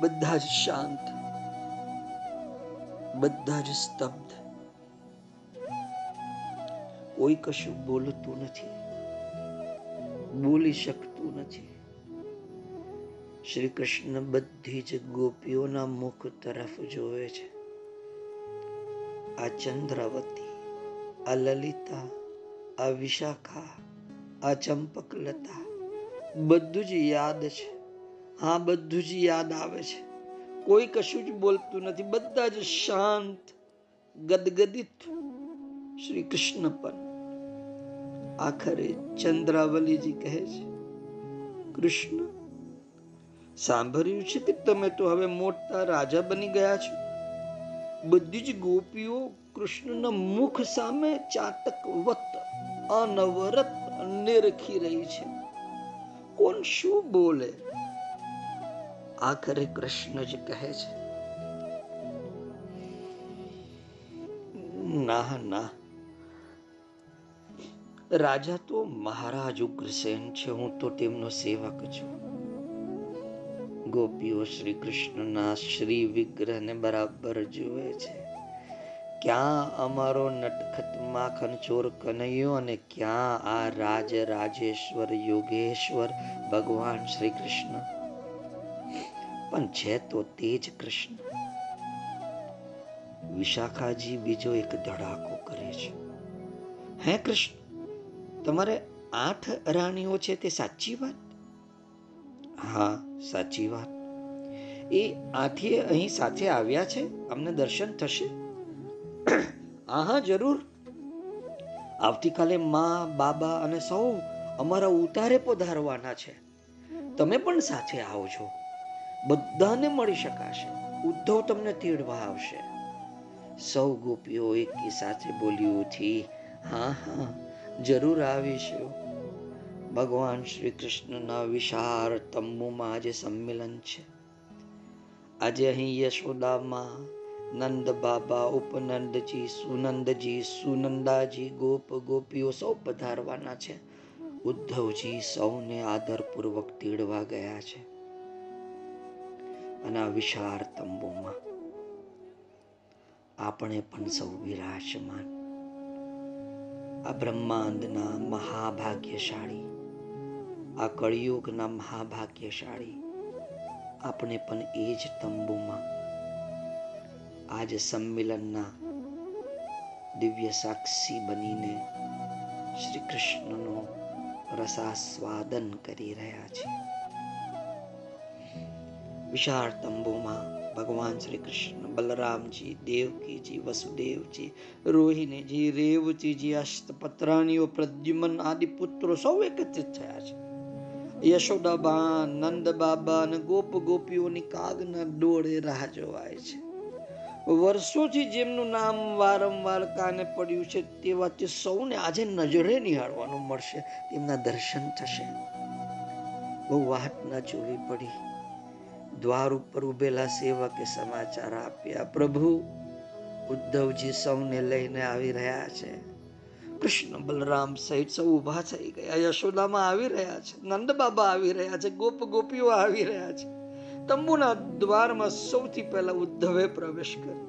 બધા જ શાંત, બધા જ સ્તબ્ધ. કોઈ કશું બોલતું નથી, બોલી શકતું નથી. શ્રી કૃષ્ણ બધી જ ગોપીઓના મુખ તરફ જોવે છે. આ ચંદ્રાવતી, આ લલિતા, આ વિશાખા, આ ચંપકલતા, બધું જ યાદ છે. હા, બધું જ યાદ આવે છે. કોઈ કશું જ બોલતું નથી. બધા જ શાંત, ગદગદિત. શ્રી કૃષ્ણ પણ આખરે ચંદ્રાવલીજી કહે છે, કૃષ્ણ, સાંભળ્યું છે કે તમે તો હવે મોટા રાજા બની ગયા છો? બધી જ ગોપીઓ કૃષ્ણના મુખ સામે ચાતક વત અનવરત નિરખી રહી છે. કોણ શું બોલે? આખરે કૃષ્ણ જ કહે છે, ના ના. રાજા તો મહારાજ ઉગ્રસેન છે, હું તો તેમનો સેવક છું. ગોપીઓ શ્રી કૃષ્ણના શ્રી વિગ્રહને બરાબર જુએ છે. ક્યાં અમારો નટખટ માખન ચોર કનૈયો અને ક્યાં આ રાજ રાજેશ્વર યોગેશ્વર ભગવાન શ્રી કૃષ્ણ પણ છે તો તે જ કૃષ્ણ. વિશાખાજી બીજો એક ધડાકો કરે છે. હે કૃષ્ણ, તમારે આઠ રાણીઓ છે તે સાચી વાત? હા, સાચી વાત. એ આથી અહીં સાથે આવ્યા છે? અમને દર્શન થશે? હા હા જરૂર. આવતીકાલે માં, બાબા અને સૌ અમારા ઉતારે પધારવાના છે. તમે પણ સાથે આવજો બધાને મળી શકાશે. ઉદ્ધવ તમને તેડવા આવશે. સૌ ગોપીઓ એકી સાથે બોલી ઉઠી, હા હા, જરૂર આવીશું. ભગવાન શ્રી કૃષ્ણના વિશાળ તંબુમાં આજે સંમેલન છે. આજે અહીં યશોદામાં નંદ બાબા, ઉપનંદજી, સુનંદજી, સુનંદાજી, ગોપ ગોપીઓ સૌ પધારવાના છે. ઉદ્ધવજી સૌને આદરપૂર્વક તેડવા ગયા છે. અને આ વિશાળ તંબુમાં આપણે પણ સૌ વિરાજમાન. આ બ્રહ્માંડના મહાભાગ્યશાળી આ કળિયુગના મહાભાગ્યશાળી. આપણે પણ એ જ તંબુમાં આજ સંમેલનના દિવ્ય સાક્ષી બનીને શ્રી કૃષ્ણનો રસાસ્વાદન કરી રહ્યા છે વિશાળ તંબુમાં ભગવાન શ્રી કૃષ્ણ બલરામજી, દેવકીજી, વસુદેવજી, રોહિણીજી રેવતીજી અષ્ટપત્રાણીઓ, પ્રદ્યુમન આદિ પુત્રો સૌ એકત્રિત થયા છે. યશોદાબા નંદ બાબા અને ગોપ ગોપીઓની કાગના ડોળે રાહ જોવાય છે. વર્ષોથી જેમનું નામ વારંવાર કાને પડ્યું છે, તેવા તે સૌને આજે નજરે નિહાળવાનું મળશે. તેમના દર્શન થશે. બહુ વાત ના જોવી પડી. દ્વાર ઉપર ઉભેલા સેવકે સમાચાર આપ્યા, પ્રભુ, ઉદ્ધવજી સૌને લઈને આવી રહ્યા છે. કૃષ્ણ બલરામ સહિત સૌ ઊભા થઈ ગયા. યશોદામાં આવી રહ્યા છે, નંદ બાબા આવી રહ્યા છે, ગોપ ગોપીઓ આવી રહ્યા છે. તંબુના દ્વારમાં સૌથી પહેલા ઉદ્ધવે પ્રવેશ કર્યો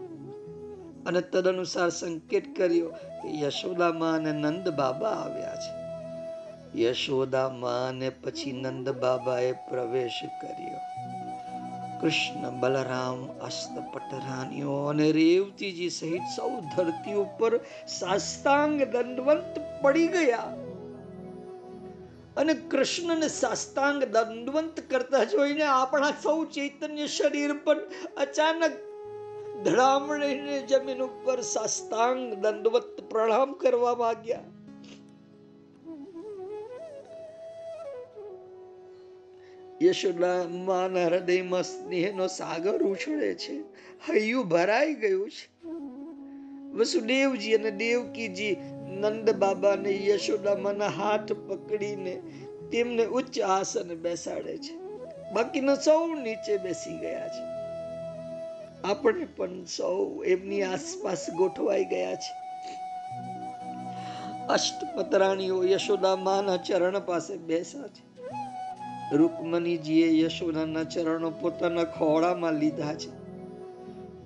અને તદનુસાર સંકેત કર્યો કે યશોદામાં અને નંદ બાબા આવ્યા છે. યશોદામાં અને પછી નંદ બાબાએ પ્રવેશ કર્યો. કૃષ્ણ, બલરામ અસ્તપટરાનીઓ અને રેવતીજી સહિત સૌ ધરતી ઉપર સાસ્તાંગ દંડવંત પડી ગયા. અને કૃષ્ણને સાસ્તાંગ દંડવંત કરતા જોઈને આપણા સૌ ચૈતન્ય શરીર પર અચાનક ધડામણીને જમીન ઉપર સાસ્તાંગ દંડવત પ્રણામ કરવા માંગ્યા. યશોદા માના હૃદયમાં સ્નેહનો સાગર ઉછળે છે. હૈયું ભરાઈ ગયું છે. વસુદેવજી અને દેવકીજી નંદ બાબા ને યશોદામાના હાથ પકડીને તેમને ઉચ્ચ આસન બેસાડે છે. બાકીના સૌ નીચે બેસી ગયા છે. આપણે પણ સૌ એમની આસપાસ ગોઠવાઈ ગયા છે. અષ્ટપતરાણીઓ યશોદા માના ચરણ પાસે બેસા છે. રૂકમણીજીએ યશોદાના ચરણો પોતાના ખોળામાં લીધા છે.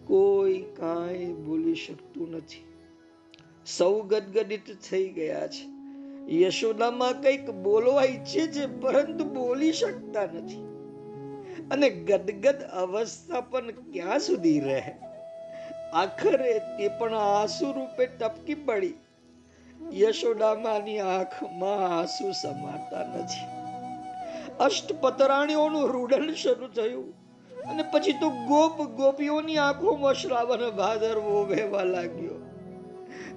કોઈ કાંઈ બોલી શકતું નથી. સૌ ગદગદિત થઈ ગયા છે. યશોદામાં કંઈક બોલવા ઈચ્છે છે, પરંતુ બોલી શકતા નથી. અને ગદગદ અવસ્થા પણ ક્યાં સુધી રહે? આખરે તે પણ આંસુ રૂપે ટપકી પડી. યશોદામાની આંખમાં આંસુ સમાતા નથી. અષ્ટપતરાણીઓનું રૂડન શરૂ થયું. અને પછી તો ગોપ ગોપીઓની આંખોમાં શ્રાવણ ભાદરવો વહેવા લાગ્યો.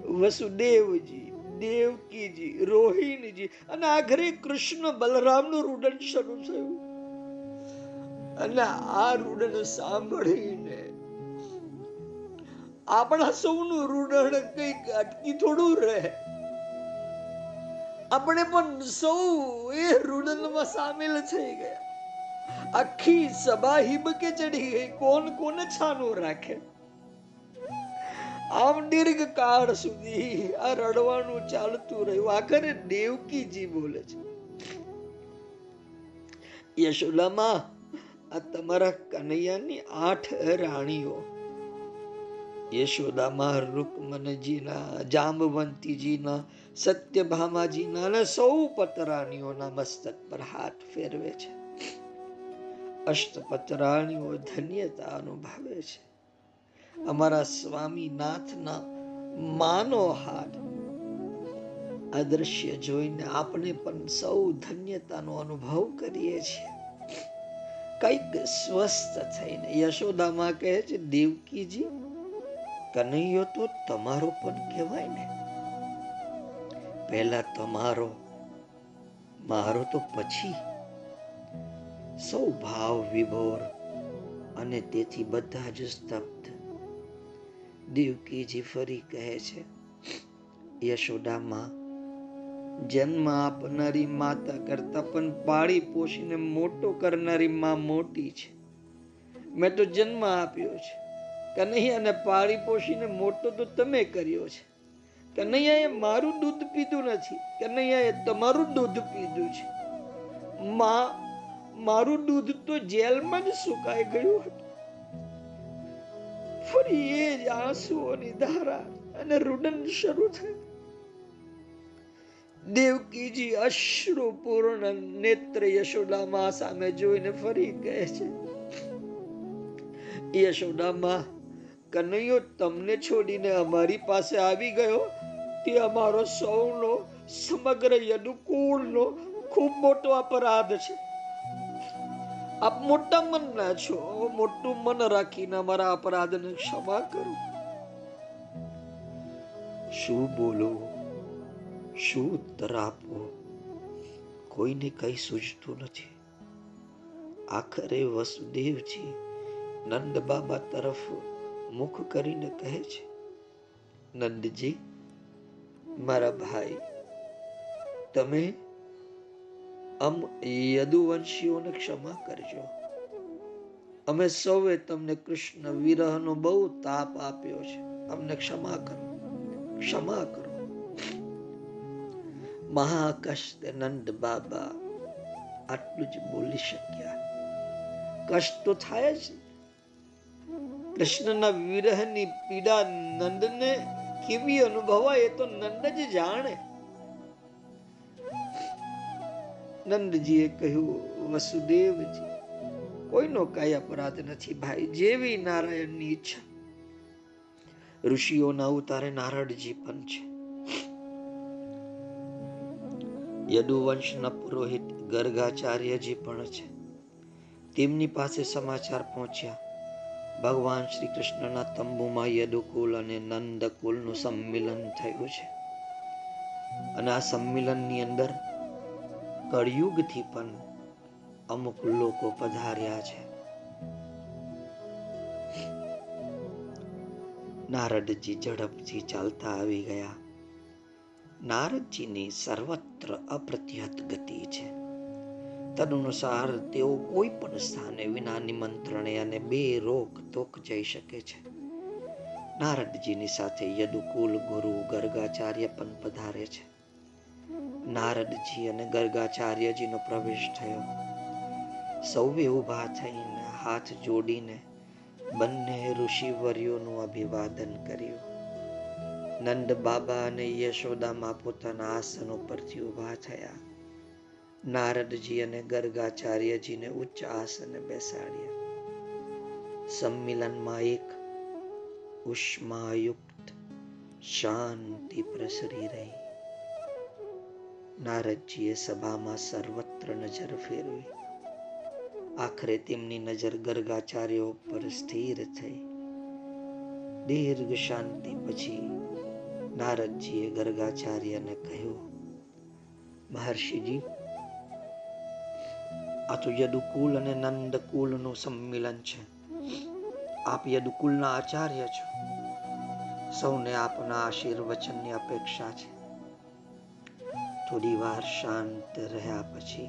વસુદેવજી, દેવકીજી, રોહિણીજી અને આખરે કૃષ્ણ બલરામનું રૂડન શરૂ થયું. અને આ રૂડન સાંભળીને આપણા સૌનું રૂડણ કંઈક અટકી થોડું રહે. આપણે પણ સૌ એ રૂડનમાં સામેલ થઈ ગયા. આખી સભા હિબકે ચડી ગઈ, કોણ કોને છાનું રાખે? આમ દીર્ઘ કાળ સુધી આ રડવાનું ચાલતું રહ્યું. આખરે દેવકીજી બોલે છે, યશોદામાં, આ તમારા કનૈયાની આઠ રાણીઓ. યશોદામાં, રૂકમનજીના, જાંબવંતીજીના સત્યભામાજીના નાના સૌ પતરાણીઓના મસ્તક પર હાથ ફેરવે છે. અષ્ટપતરાણીઓ ધન્યતા અનુભવે છે. અમારા સ્વામીનાથના માનો હાથ આ દ્રશ્ય જોઈને આપણે પણ સૌ ધન્યતાનો અનુભવ કરીએ છીએ. કંઈક સ્વસ્થ થઈને યશોદામાં કહે છે, દેવકીજી, કનૈયો તો તમારો પણ કહેવાય ને. પહેલા તમારો, મારો તો પછી. સૌ ભાવ વિભોર અને તેથી બધા જ સ્તબ્ધ. દેવકીજી ફરી કહે છે, યશોદામાં, જન્મ આપનારી માતા કરતા પણ પાળી પોષીને મોટો કરનારી માં મોટી છે. મેં તો જન્મ આપ્યો છે. કનૈયાને પાળી પોષીને મોટો તો તમે કર્યો છે. કનૈયાએ મારું દૂધ પીધું નથી. કનૈયાએ તમારું દૂધ પીધું છે. માં, મારું દૂધ તો જેલમાં જ સુકાઈ ગયું હતું. ફરી એ જ આંસુઓની ધારા અને રુદન શરૂ થઈ દેવકીજી અશ્રુપૂર્ણ નેત્ર યશોદામાં સામે જોઈને ફરી કહે છે યશોદામાં કનૈયો તમને છોડીને અમારી પાસે આવી ગયો? તે અમારો સૌનો, સમગ્ર યદુકુળનો ખૂબ મોટો અપરાધ છે. આપ મોટા મનના છો. મોટું મન રાખીને અમારા અપરાધને ક્ષમા કરો. શું બોલો? શું ઉત્તર આપો? કોઈને કઈ સૂઝતું નથી. આખરે વસુદેવજી નંદ બાબા તરફ મુખ કરીને કહે છે, નંદજી, મારા ભાઈ, તમે અમ યદુવંશીઓને ક્ષમા કરજો. અમે સૌએ તમને કૃષ્ણ વિરહનો બહુ તાપ આપ્યો છે. અમને ક્ષમા કરો ક્ષમા કરો. મહાકષ્ટ નંદ બાબા, આટલું જ બોલી શક્યા. કષ્ટ તો થાય જ કૃષ્ણના વિરહની પીડા નંદને કેવી અનુભવાય એ તો નંદ જ જાણે. નંદજીએ કહ્યું, વસુદેવજી, કોઈનો કાંઈ અપરાધ નથી ભાઈ, જેવી નારાયણની ઈચ્છા. ઋષિઓના અવતારે નારદજી પણ છે. યદુવંશના પુરોહિત ગર્ગાચાર્યજી પણ છે. તેમની પાસે સમાચાર પહોંચ્યા. ભગવાન શ્રી કૃષ્ણના તંબુમાં યદુકુલ અને નંદકુલનું સંમિલન થયું છે. અને આ સંમિલનની અંદર કળિયુગથી પણ અમુક લોકો પધાર્યા છે. નારદજી ઝડપથી ચાલતા આવી ગયા. નારદજીની સર્વત્ર અપ્રત્યત ગતિ છે. તદનુસાર તેઓ કોઈ પણ સ્થાને વિના નિમંત્રણે અને બે રોક તોક જઈ શકે છે. નારદજીની સાથે યદુકુલ, ગુરુ, ગર્ગાચાર્ય પણ પધારે છે. નારદજી અને ગર્ગાચાર્યજીનો પ્રવેશ થયો. સૌએ ઊભા થઈને હાથ જોડીને બંને ઋષિવર્યોનું અભિવાદન કર્યું. નંદ બાબા અને યશોદામાં પોતાના આસન ઉપરથી ઊભા થયા. નારદજી અને ગર્ગાચાર્યજીને, ઉચ્ચ આસને બેસાડ્યા સંમિલનમાં એક ઉષ્માયુક્ત શાંતિ પ્રસરી રહી. નારદજીએ સભામાં સર્વત્ર નજર ફેરવી. આખરે તેમની નજર ગર્ગાચાર્યો ઉપર સ્થિર થઈ. દીર્ઘ શાંતિ પછી નારદજીએ ગર્ગાચાર્યને કહ્યું, મહર્ષિજી આ તો યદુકુલ અને નંદકુલનું સંમિલન છે. આપ યદુકુલના આચાર્ય છો. સૌને આપના આશીર્વચનની અપેક્ષા છે. થોડી વાર શાંત રહ્યા પછી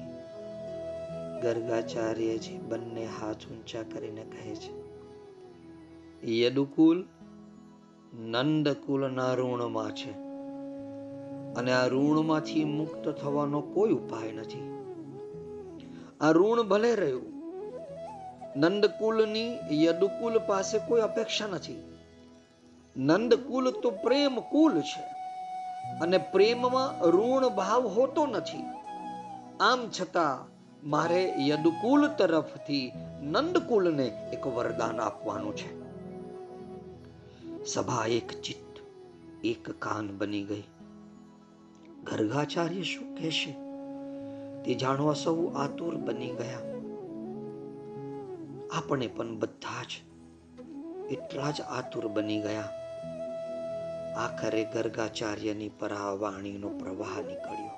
ગર્ગાચાર્યજી બંને હાથ ઊંચા કરીને કહે છે, યદુકુલ નંદકુલના ઋણમાં છે. અને આ ઋણમાંથી મુક્ત થવાનો કોઈ ઉપાય નથી. આ ઋણ ભલે રહ્યું. નંદકુલની યદુકુલ પાસે કોઈ અપેક્ષા નથી. નંદકુલ તો પ્રેમ કુલ છે અને પ્રેમમાં ઋણ ભાવ હોતો નથી. આમ છતાં મારે યદુકુલ તરફથી નંદકુલને એક વરદાન આપવાનું છે. સભા એક ચિત્ત, એક કાન બની ગઈ. ગર્ગાચાર્ય શું કહેશે? તે જાણવા સૌ આતુર બની ગયા. આપણે પણ બધા જ એટલા જ આતુર બની ગયા. આખરે ગર્ગાચાર્યની પરાવાણીનો પ્રવાહ નીકળ્યો.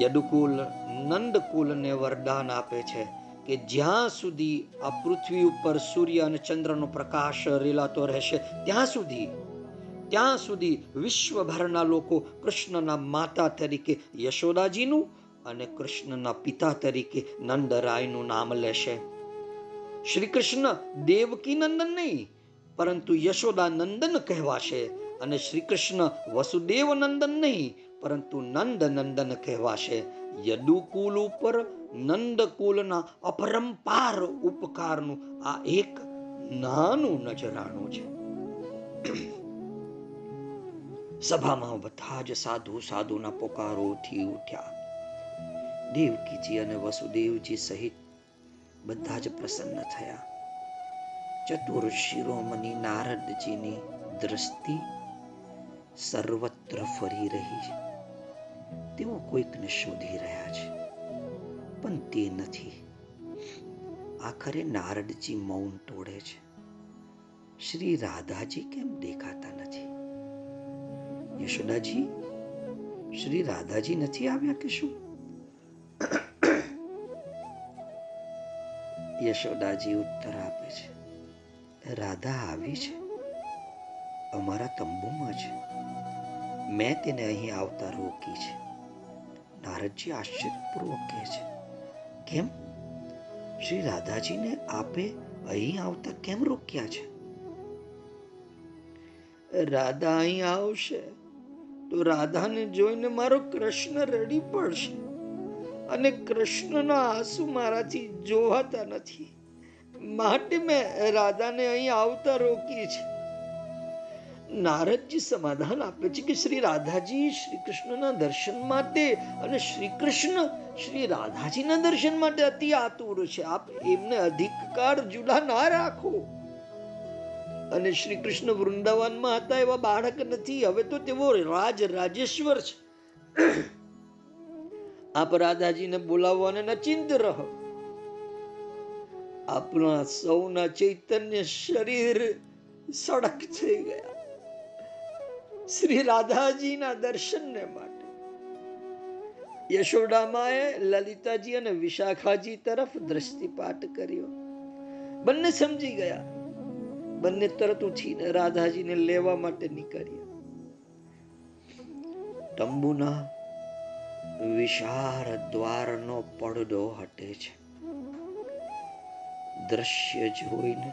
યદુકુલ નંદકુલને વરદાન આપે છે કે જ્યાં સુધી આ પૃથ્વી ઉપર સૂર્ય અને ચંદ્રનો પ્રકાશ રેલાતો રહેશે, ત્યાં સુધી ત્યાં સુધી વિશ્વભરના લોકો કૃષ્ણના માતા તરીકે યશોદાજીનું અને કૃષ્ણના પિતા તરીકે નંદરાયનું નામ લેશે. શ્રી કૃષ્ણ દેવકી નંદન નહીં, પરંતુ યશોદા નંદન કહેવાશે અને શ્રી કૃષ્ણ વસુદેવ નંદન નહીં, પરંતુ નંદ નંદન કહેવાશે. યદુકુલ ઉપર નંદકુલના અપરંપાર ઉપકારનું આ એક નાનું નજરાણું છે. સભામાં બધા જ સાધુ સાધુના પોકારોથી ઉઠ્યા. દેવકીજી અને વસુદેવજી સહિત બધા જ પ્રસન્ન થયા. ચતુર શિરોમણી નારદજીની દ્રષ્ટિ સર્વત્ર ફરી રહી છે. તેઓ કોઈકને શોધી રહ્યા છે, પણ તે નથી. આખરે નારદજી મૌન તોડે છે. શ્રી રાધાજી કેમ દેખાતા નથી? યશોદાજી શ્રી રાધાજી નથી આવ્યા કે શું? યશોદાજી ઉત્તર આપે છે, રાધા આવી છે? અમારા તંબુમાં છે. મેં તેને અહીં આવતા રોકી છે. નારદજી આશ્ચર્યપૂર્વક કહે છે, કેમ? શ્રી રાધાજીને આપે અહીં આવતા કેમ રોક્યા છે? રાધા અહીં આવશે. તો રાધાને જોઈને મારો કૃષ્ણ રડી પડશે. અને કૃષ્ણના આંસુ મારાથી જોવાતા નથી. માટે મેં રાધાને અહીં આવતા રોકી છે. નારદજી સમાધાન આપે છે કે શ્રી રાધાજી શ્રી કૃષ્ણના દર્શન માટે અને શ્રી કૃષ્ણ શ્રી રાધાજીના દર્શન માટે અતિ આતુર છે. આપ એમને અધિકાર જુદા ના રાખો. અને શ્રી કૃષ્ણ વૃંદાવનમાં હતા એવા બાળક નથી. હવે તો તેઓ રાજ રાજેશ્વર છે. આપ રાધાજીને બોલાવો અને નચિંત રહો. આપણા સૌના ચૈતન્ય શરીર સડક થઈ ગયા. શ્રી રાધાજીના દર્શનને માટે યશોડામાએ લલિતાજી અને વિશાખાજી તરફ દ્રષ્ટિપાત કર્યો. બંને સમજી ગયા. બંને તરત ઉઠીને રાધાજીને લેવા માટે નીકળ્યા. તંબુના વિશાળ દ્વારનો પડદો હટે છે. દ્રશ્ય જોઈને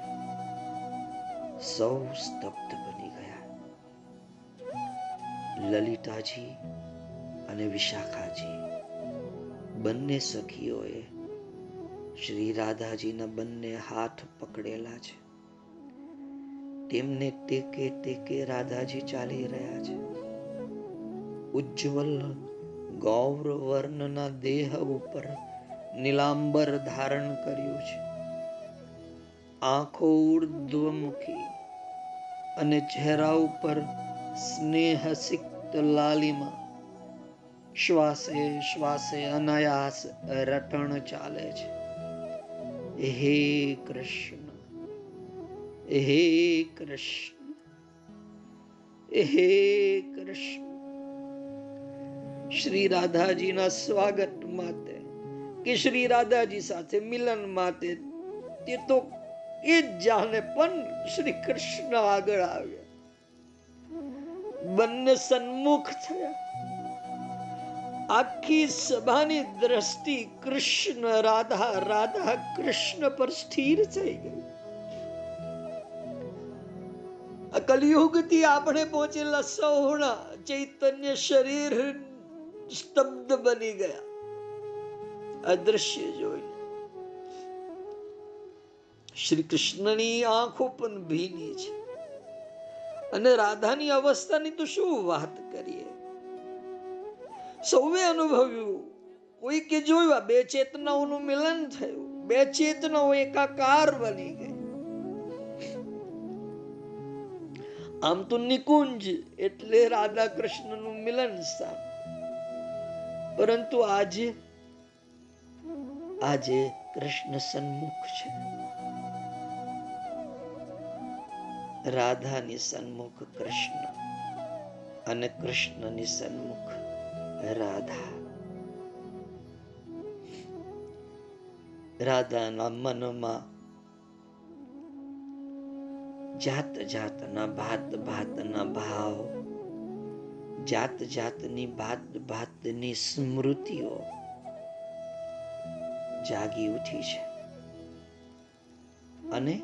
સૌ સ્તબ્ધ બની ગયા. લલિતાજી અને વિશાખાજી, બંને સખીઓએ શ્રી રાધાજીના બંને હાથ પકડેલા છે. તેમને ટેકે ટેકે રાધાજી ચાલી રહ્યા છે. ઉજ્જવલ ગૌર વર્ણના દેહ ઉપર નીલાંબર ધારણ કર્યું છે. આંખો ઉર્ધ્વમુખી અને ચહેરા ઉપર સ્નેહ સિક્ત લાલીમાં. શ્વાસે શ્વાસે અનાયાસ રટણ ચાલે છે. હે કૃષ્ણ! હે કૃષ્ણ હે કૃષ્ણ શ્રી રાધાજીના સ્વાગત માટે કે શ્રી રાધાજી સાથે મિલન માટે તે તો એ જ જાણે પણ શ્રી કૃષ્ણ આગળ આવ્યા બંને સન્મુખ થયા આખી સભાની દ્રષ્ટિ કૃષ્ણ રાધા રાધા કૃષ્ણ પર સ્થિર થઈ ગઈ કલયુગથી આપણે પહોંચેલા સૌના ચૈતન્ય શરીર સ્તબ્ધ બની ગયા. અદ્રશ્ય જોઈને શ્રી કૃષ્ણની આંખો પણ ભીની છે. અને રાધાની અવસ્થાની તો શું વાત કરીએ? સૌએ અનુભવ્યું કોઈ કે જોયું બે ચેતનાઓનું મિલન થયું. બે ચેતનાઓ એકાકાર બની ગઈ આમ તો નિકુંજ એટલે રાધા કૃષ્ણનું મિલન સ્થાન પરંતુ આજે આજે કૃષ્ણ સન્મુખ છે. રાધાની સન્મુખ કૃષ્ણ અને કૃષ્ણની સન્મુખ રાધા. રાધાના મનમાં જાત જાતના ભાત ભાતના ભાવ, જાત જાતની ભાત ભાતની સ્મૃતિઓ જાગી ઉઠી છે. અને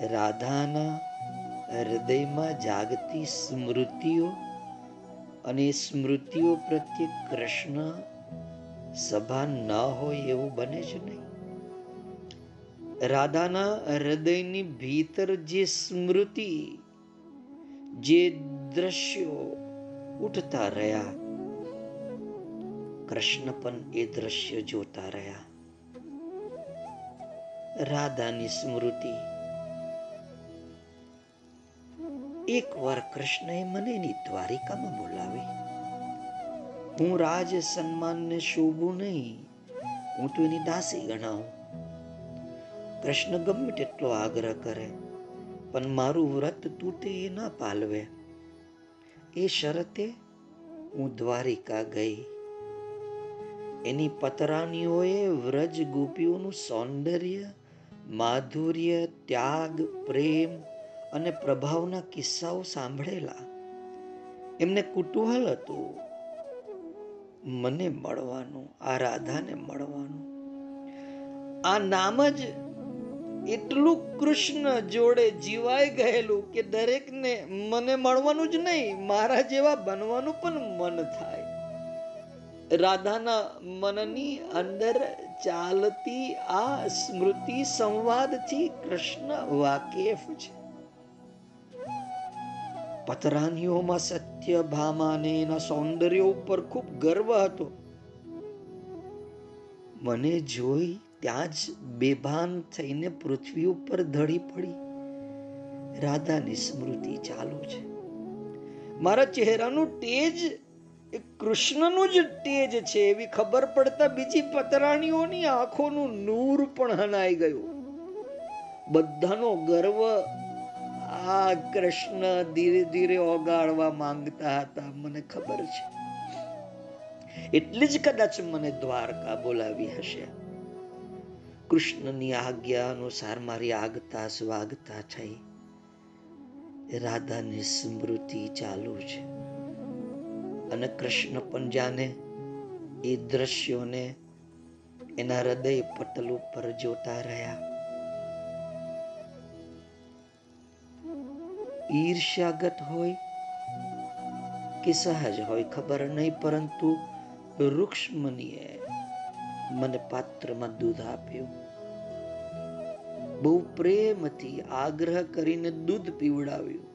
રાધાના હૃદયમાં જાગતી સ્મૃતિઓ અને સ્મૃતિઓ પ્રત્યે કૃષ્ણ સભા ન હોય એવું બને છે નહીં. રાધાના હૃદયની ભીતર જે સ્મૃતિ, જે દ્રશ્યો ઉઠતા રહ્યા, કૃષ્ણ પણ એ દ્રશ્ય જોતા રહ્યા. રાધાની સ્મૃતિ. એક વાર કૃષ્ણએ મને એની દ્વારિકામાં બોલાવી. હું રાજ સન્માનને શોભું નહીં, હું તો એની દાસી ગણાવું. કૃષ્ણ ગમે તેટલો આગ્રહ કરે, પણ મારું વ્રત તૂટે એ ના પાલવે. એ શરતે હું દ્વારિકા ગઈ. એની પતરાનીઓએ વ્રજ ગોપીઓનું સૌંદર્ય, માધુર્ય, ત્યાગ, પ્રેમ અને પ્રભાવના કિસ્સાઓ સાંભળેલા. એમને કુતૂહલ હતું, મને મળવાનું આ રાધાને મળવાનું. આ નામ જ એટલું કૃષ્ણ જોડે જીવાઈ ગયેલું કે દરેકને મને મળવાનું જ નહીં, મારા જેવા બનવાનું પણ મન થાય. રાધાના મનની અંદર ચાલતી આ સ્મૃતિ સંવાદથી કૃષ્ણ વાકેફ છે. પતરાનીઓમાં સત્ય ભામાને એના સૌંદર્ય ઉપર ખૂબ ગર્વ હતો. મને જોઈ ત્યાં જ બેભાન થઈને પૃથ્વી ઉપર ધડી પડી. રાધાની સ્મૃતિ ચાલુ છે. મારા ચહેરાનું તેજ, એ કૃષ્ણનું જ તેજ છે એવી ખબર પડતા બીજી પતરાણીઓની આંખોનું નૂર પણ હનાઈ ગયું. બધાનો ગર્વ આ કૃષ્ણ ધીરે ધીરે ઓગાળવા માંગતા હતા, મને ખબર છે. એટલે જ કદાચ મને દ્વારકા બોલાવી હશે. કૃષ્ણની આજ્ઞા અનુસાર મારી આગતા સ્વાગતા થઈ. રાધાની સ્મૃતિ ચાલુ છે. અને કૃષ્ણ પણ જાણે એ દ્રશ્યોને એના હૃદય પટલ ઉપર જોતા રહ્યા. ઈર્ષ્યાગત હોય કે સહજ હોય ખબર નહીં, પરંતુ રૂક્ષ્મનીએ મને પાત્રમાં દૂધ આપ્યું. બહુ પ્રેમથી આગ્રહ કરીને દૂધ પીવડાવ્યું.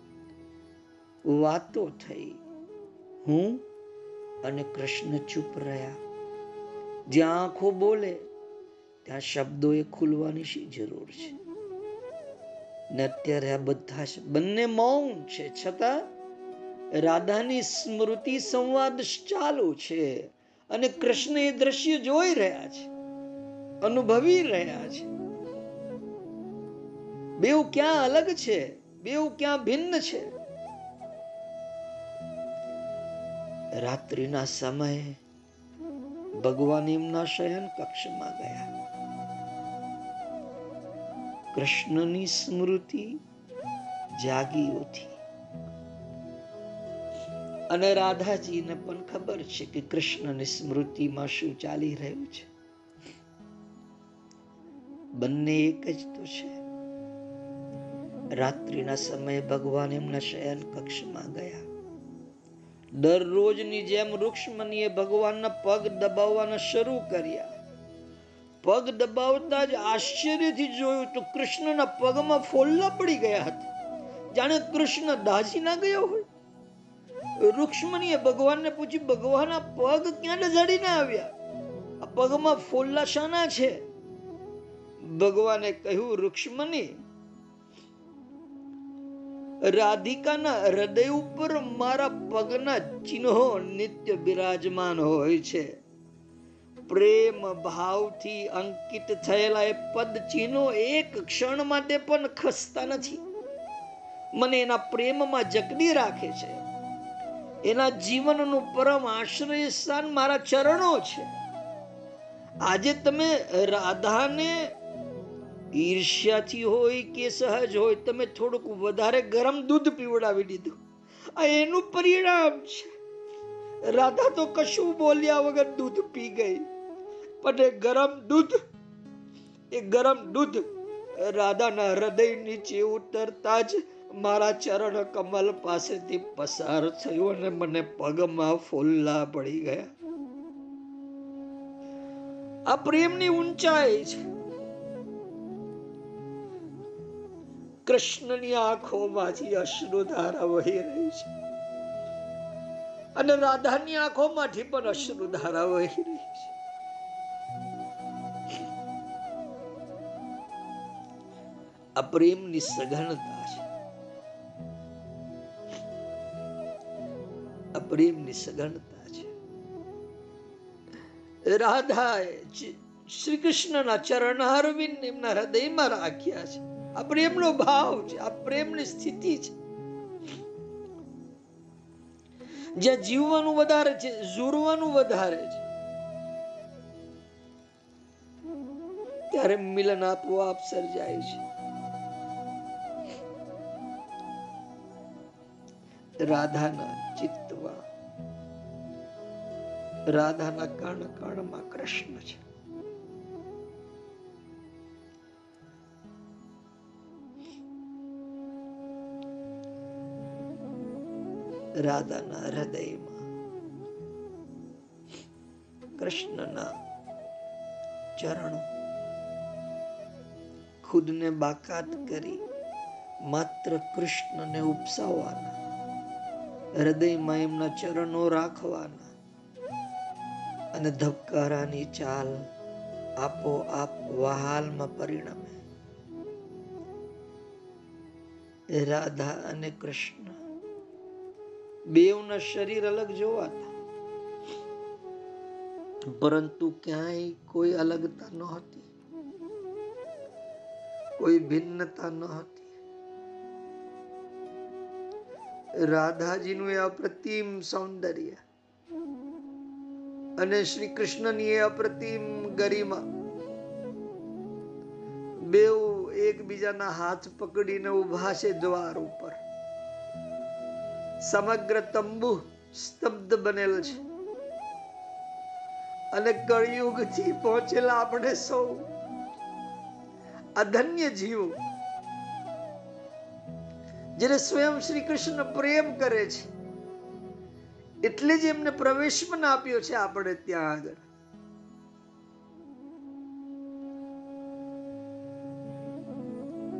વાતો થઈ. હું અને કૃષ્ણ ચૂપ રહ્યા. જ્યાં આંખો બોલે, ત્યાં શબ્દોએ ખુલવાની શી જરૂર છે? ને અત્યારે આ બધા બંને મૌન છે. છતાં રાધાની સ્મૃતિ સંવાદ ચાલુ છે અને કૃષ્ણ એ દ્રશ્ય જોઈ રહ્યા છે, અનુભવી રહ્યા છે. બેઉ ક્યાં અલગ છે? બેઉ ક્યાં ભિન્ન છે? રાત્રિના સમયે ભગવાન એમના શયન કક્ષમાં ગયા. કૃષ્ણની સ્મૃતિ જાગી ઉઠી. અને રાધાજીને પણ ખબર છે કે કૃષ્ણની સ્મૃતિમાં શું ચાલી રહ્યું છે. બંને એક જ તો છે. રાત્રિના સમયે ભગવાન એમના શયન કક્ષમાં ગયા. દરરોજની જેમ રૂક્ષ્મણીએ ભગવાનના પગ દબાવવાના શરૂ કર્યા. પગ દબાવતા જ આશ્ચર્યથી જોયું તો કૃષ્ણના પગમાં ફોલ્લા પડી ગયા હતા. જાણે કૃષ્ણ દાઝી ના ગયો હોય. રૂક્ષ્મણીએ ભગવાનને પૂછ્યું ભગવાન આ પગ ક્યાં ડજાડીને આવ્યા? આ પગમાં ફોલ્લા શાના છે? ભગવાને કહ્યું, રૂક્ષ્મણી રાધિકાના હૃદય ઉપર મારા પગના ચિહ્નો નિત્ય બિરાજમાન હોય છે. પ્રેમ ભાવથી અંકિત થયેલા એ પદ ચિહ્નો એક ક્ષણ માટે પણ ખસતા નથી. મને એના પ્રેમમાં જકડી રાખે છે. એના જીવનનું પરમ આશ્રય સ્થાન મારા ચરણો છે. આજે તમે રાધાને ઈર્ષ્યાથી હોય કે સહજ હોય, તમે થોડુંક વધારે ગરમ દૂધ પીવડાવી દીધું. આ એનું પરિણામ છે. રાધા તો કશું બોલ્યા વગર દૂધ પી ગઈ. પણ એ ગરમ દૂધ, એ ગરમ દૂધ રાધાના હૃદય નીચે ઉતરતા જ મારા ચરણ કમલ પાસેથી પસાર થયો અને મને પગમાં ફોલ્લા પડી ગયા. આ પ્રેમની ઊંચાઈ છે. કૃષ્ણની આંખોમાંથી અશ્રુધારા વહી રહી છે. અને રાધાની આંખોમાંથી પણ અશ્રુધારા વહી રહી છે. આ પ્રેમની સઘનતા છે. આ પ્રેમની સઘનતા છે. રાધાએ શ્રી કૃષ્ણના ચરણ અરવિંદ એમના હૃદયમાં રાખ્યા છે. આ પ્રેમનો ભાવ છે, આ પ્રેમની સ્થિતિ છે. જ્યાં જીવવાનું વધારે છે ઝૂરવાનું વધારે છે. ત્યારે મિલન આપોઆપ સર્જાય છે. રાધાના ચિત્તમાં, રાધાના કર્ણ કર્ણમાં કૃષ્ણ છે. રાધાના હૃદયમાં કૃષ્ણના ચરણો ખુદને બાકાત કરી માત્ર કૃષ્ણને ઉપસાવવાના હૃદયમાં એમના ચરણો રાખવાના અને ધબકારાની ચાલ આપો આપ વહાલમાં પરિણમે રાધા અને કૃષ્ણ બેવના શરીર અલગ જોવાતા પરંતુ ક્યાંય કોઈ અલગતા નહોતી કોઈ ભિન્નતા ન હતી. રાધાજીનું એ અપ્રતિમ સૌંદર્ય અને શ્રી કૃષ્ણની એ અપ્રતિમ ગરિમા. બેવ એકબીજાના હાથ પકડીને ઊભા છે દ્વાર ઉપર. સમગ્ર તંબુ સ્તબ્ધ બનેલ છે. અને કળિયુગથી પહોંચેલા આપણે સૌ અધન્ય જીવો, જેને સ્વયં શ્રી કૃષ્ણ પ્રેમ કરે છે, એટલે જ એમને પ્રવેશ પણ આપ્યો છે આપણે ત્યાં આગળ.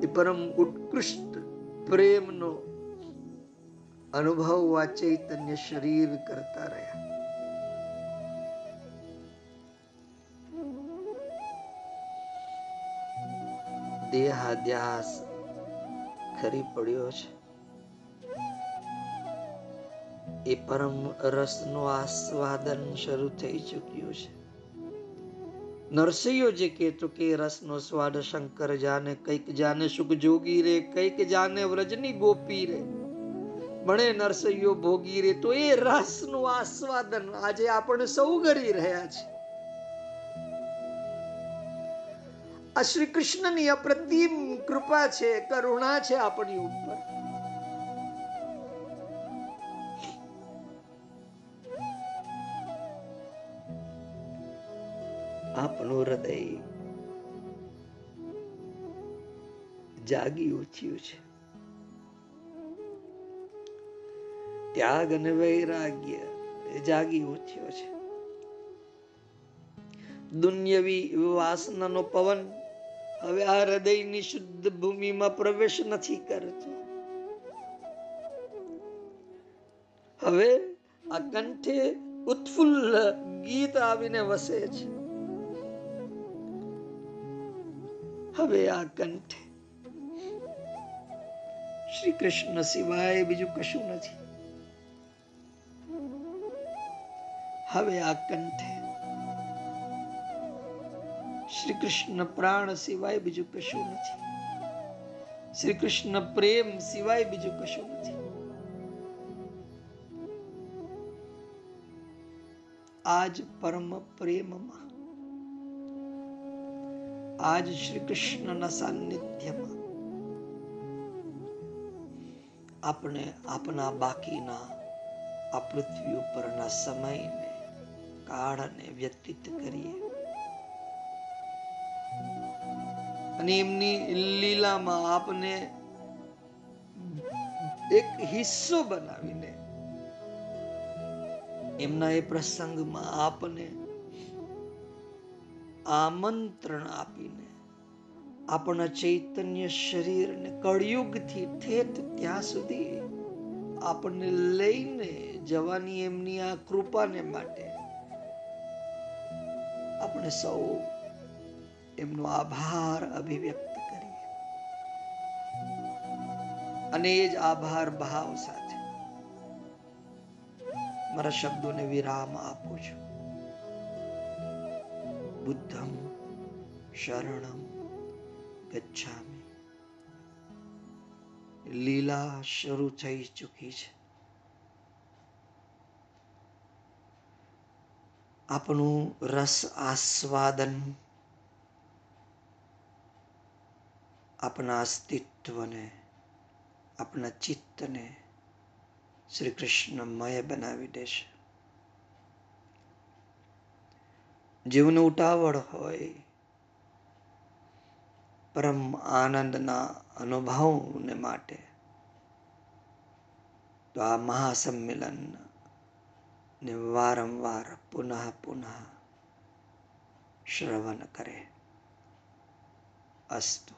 એ પરમ ઉત્કૃષ્ટ પ્રેમનો અનુભવ આ ચૈતન્ય શરીર કરતા રહ્યા. દેહાદ્યાસ ખરી પડ્યો છે. એ પરમ રસનું આસ્વાદન શરૂ થઈ ચૂક્યું છે. નરસિંહો જે કહેતો કે રસનો સ્વાદ શંકર જાને, કંઈક જાને સુખ જોગી રે, કંઈક જાને વ્રજની ગોપી રે. મળે નરસૈયો ભોગી રે, તો એ રસનું આસ્વાદન આજે આપણે સૌ કરી રહ્યા છે. આ શ્રી કૃષ્ણની અપ્રતિમ કૃપા છે, કરુણા છે આપણી ઉપર. આપણું હૃદય જાગી ઉઠ્યું છે. ત્યાગ અને વૈરાગ્ય જાગી ઉઠ્યો છે. દુન્યવી વાસનાનો પવન હવે આ હૃદયની શુદ્ધ ભૂમિમાં પ્રવેશ નથી કરતો. હવે આ કંઠે ઉત્ફુલ્લ ગીત આવીને વસે છે. હવે આ કંઠે શ્રી કૃષ્ણ સિવાય બીજું કશું નથી. હવે આ કંઠે. શ્રી કૃષ્ણ પ્રાણ સિવાય બીજું કશું નથી. શ્રી કૃષ્ણ પ્રેમ સિવાય બીજું કશું નથી. આજ પરમ પ્રેમમાં, આજ શ્રી કૃષ્ણના સાનિધ્યમાં આપણે આપણા બાકીના, આ પૃથ્વી ઉપરના સમયને કાળને વ્યતીત કરીએ. અને એમની લીલામાં આપને એક હિસ્સો બનાવીને એમના એ પ્રસંગમાં આપને આમંત્રણ આપીને આપણા ચૈતન્ય શરીરને કળયુગથી ઠેઠ ત્યાં સુધી આપણને લઈને જવાની એમની આ કૃપાને માટે આપણે સૌ એમનો આભાર અભિવ્યક્ત કરીએ. અને એ જ આભાર ભાવ સાથે મારા શબ્દોને વિરામ આપું છું. બુદ્ધમ શરણમ ગચ્છામી. લીલા શરૂ થઈ ચૂકી છે. આપણું રસ આસ્વાદન, આપણા અસ્તિત્વને, આપણા ચિત્તને શ્રી કૃષ્ણમય બનાવી દેશે જીવને ઉતાવળ હોય, પરમ આનંદના અનુભવને માટે, તો આ મહાસંમેલન ને વારંવાર પુનઃ પુનઃ શ્રવણ કરે. અસ્તુ.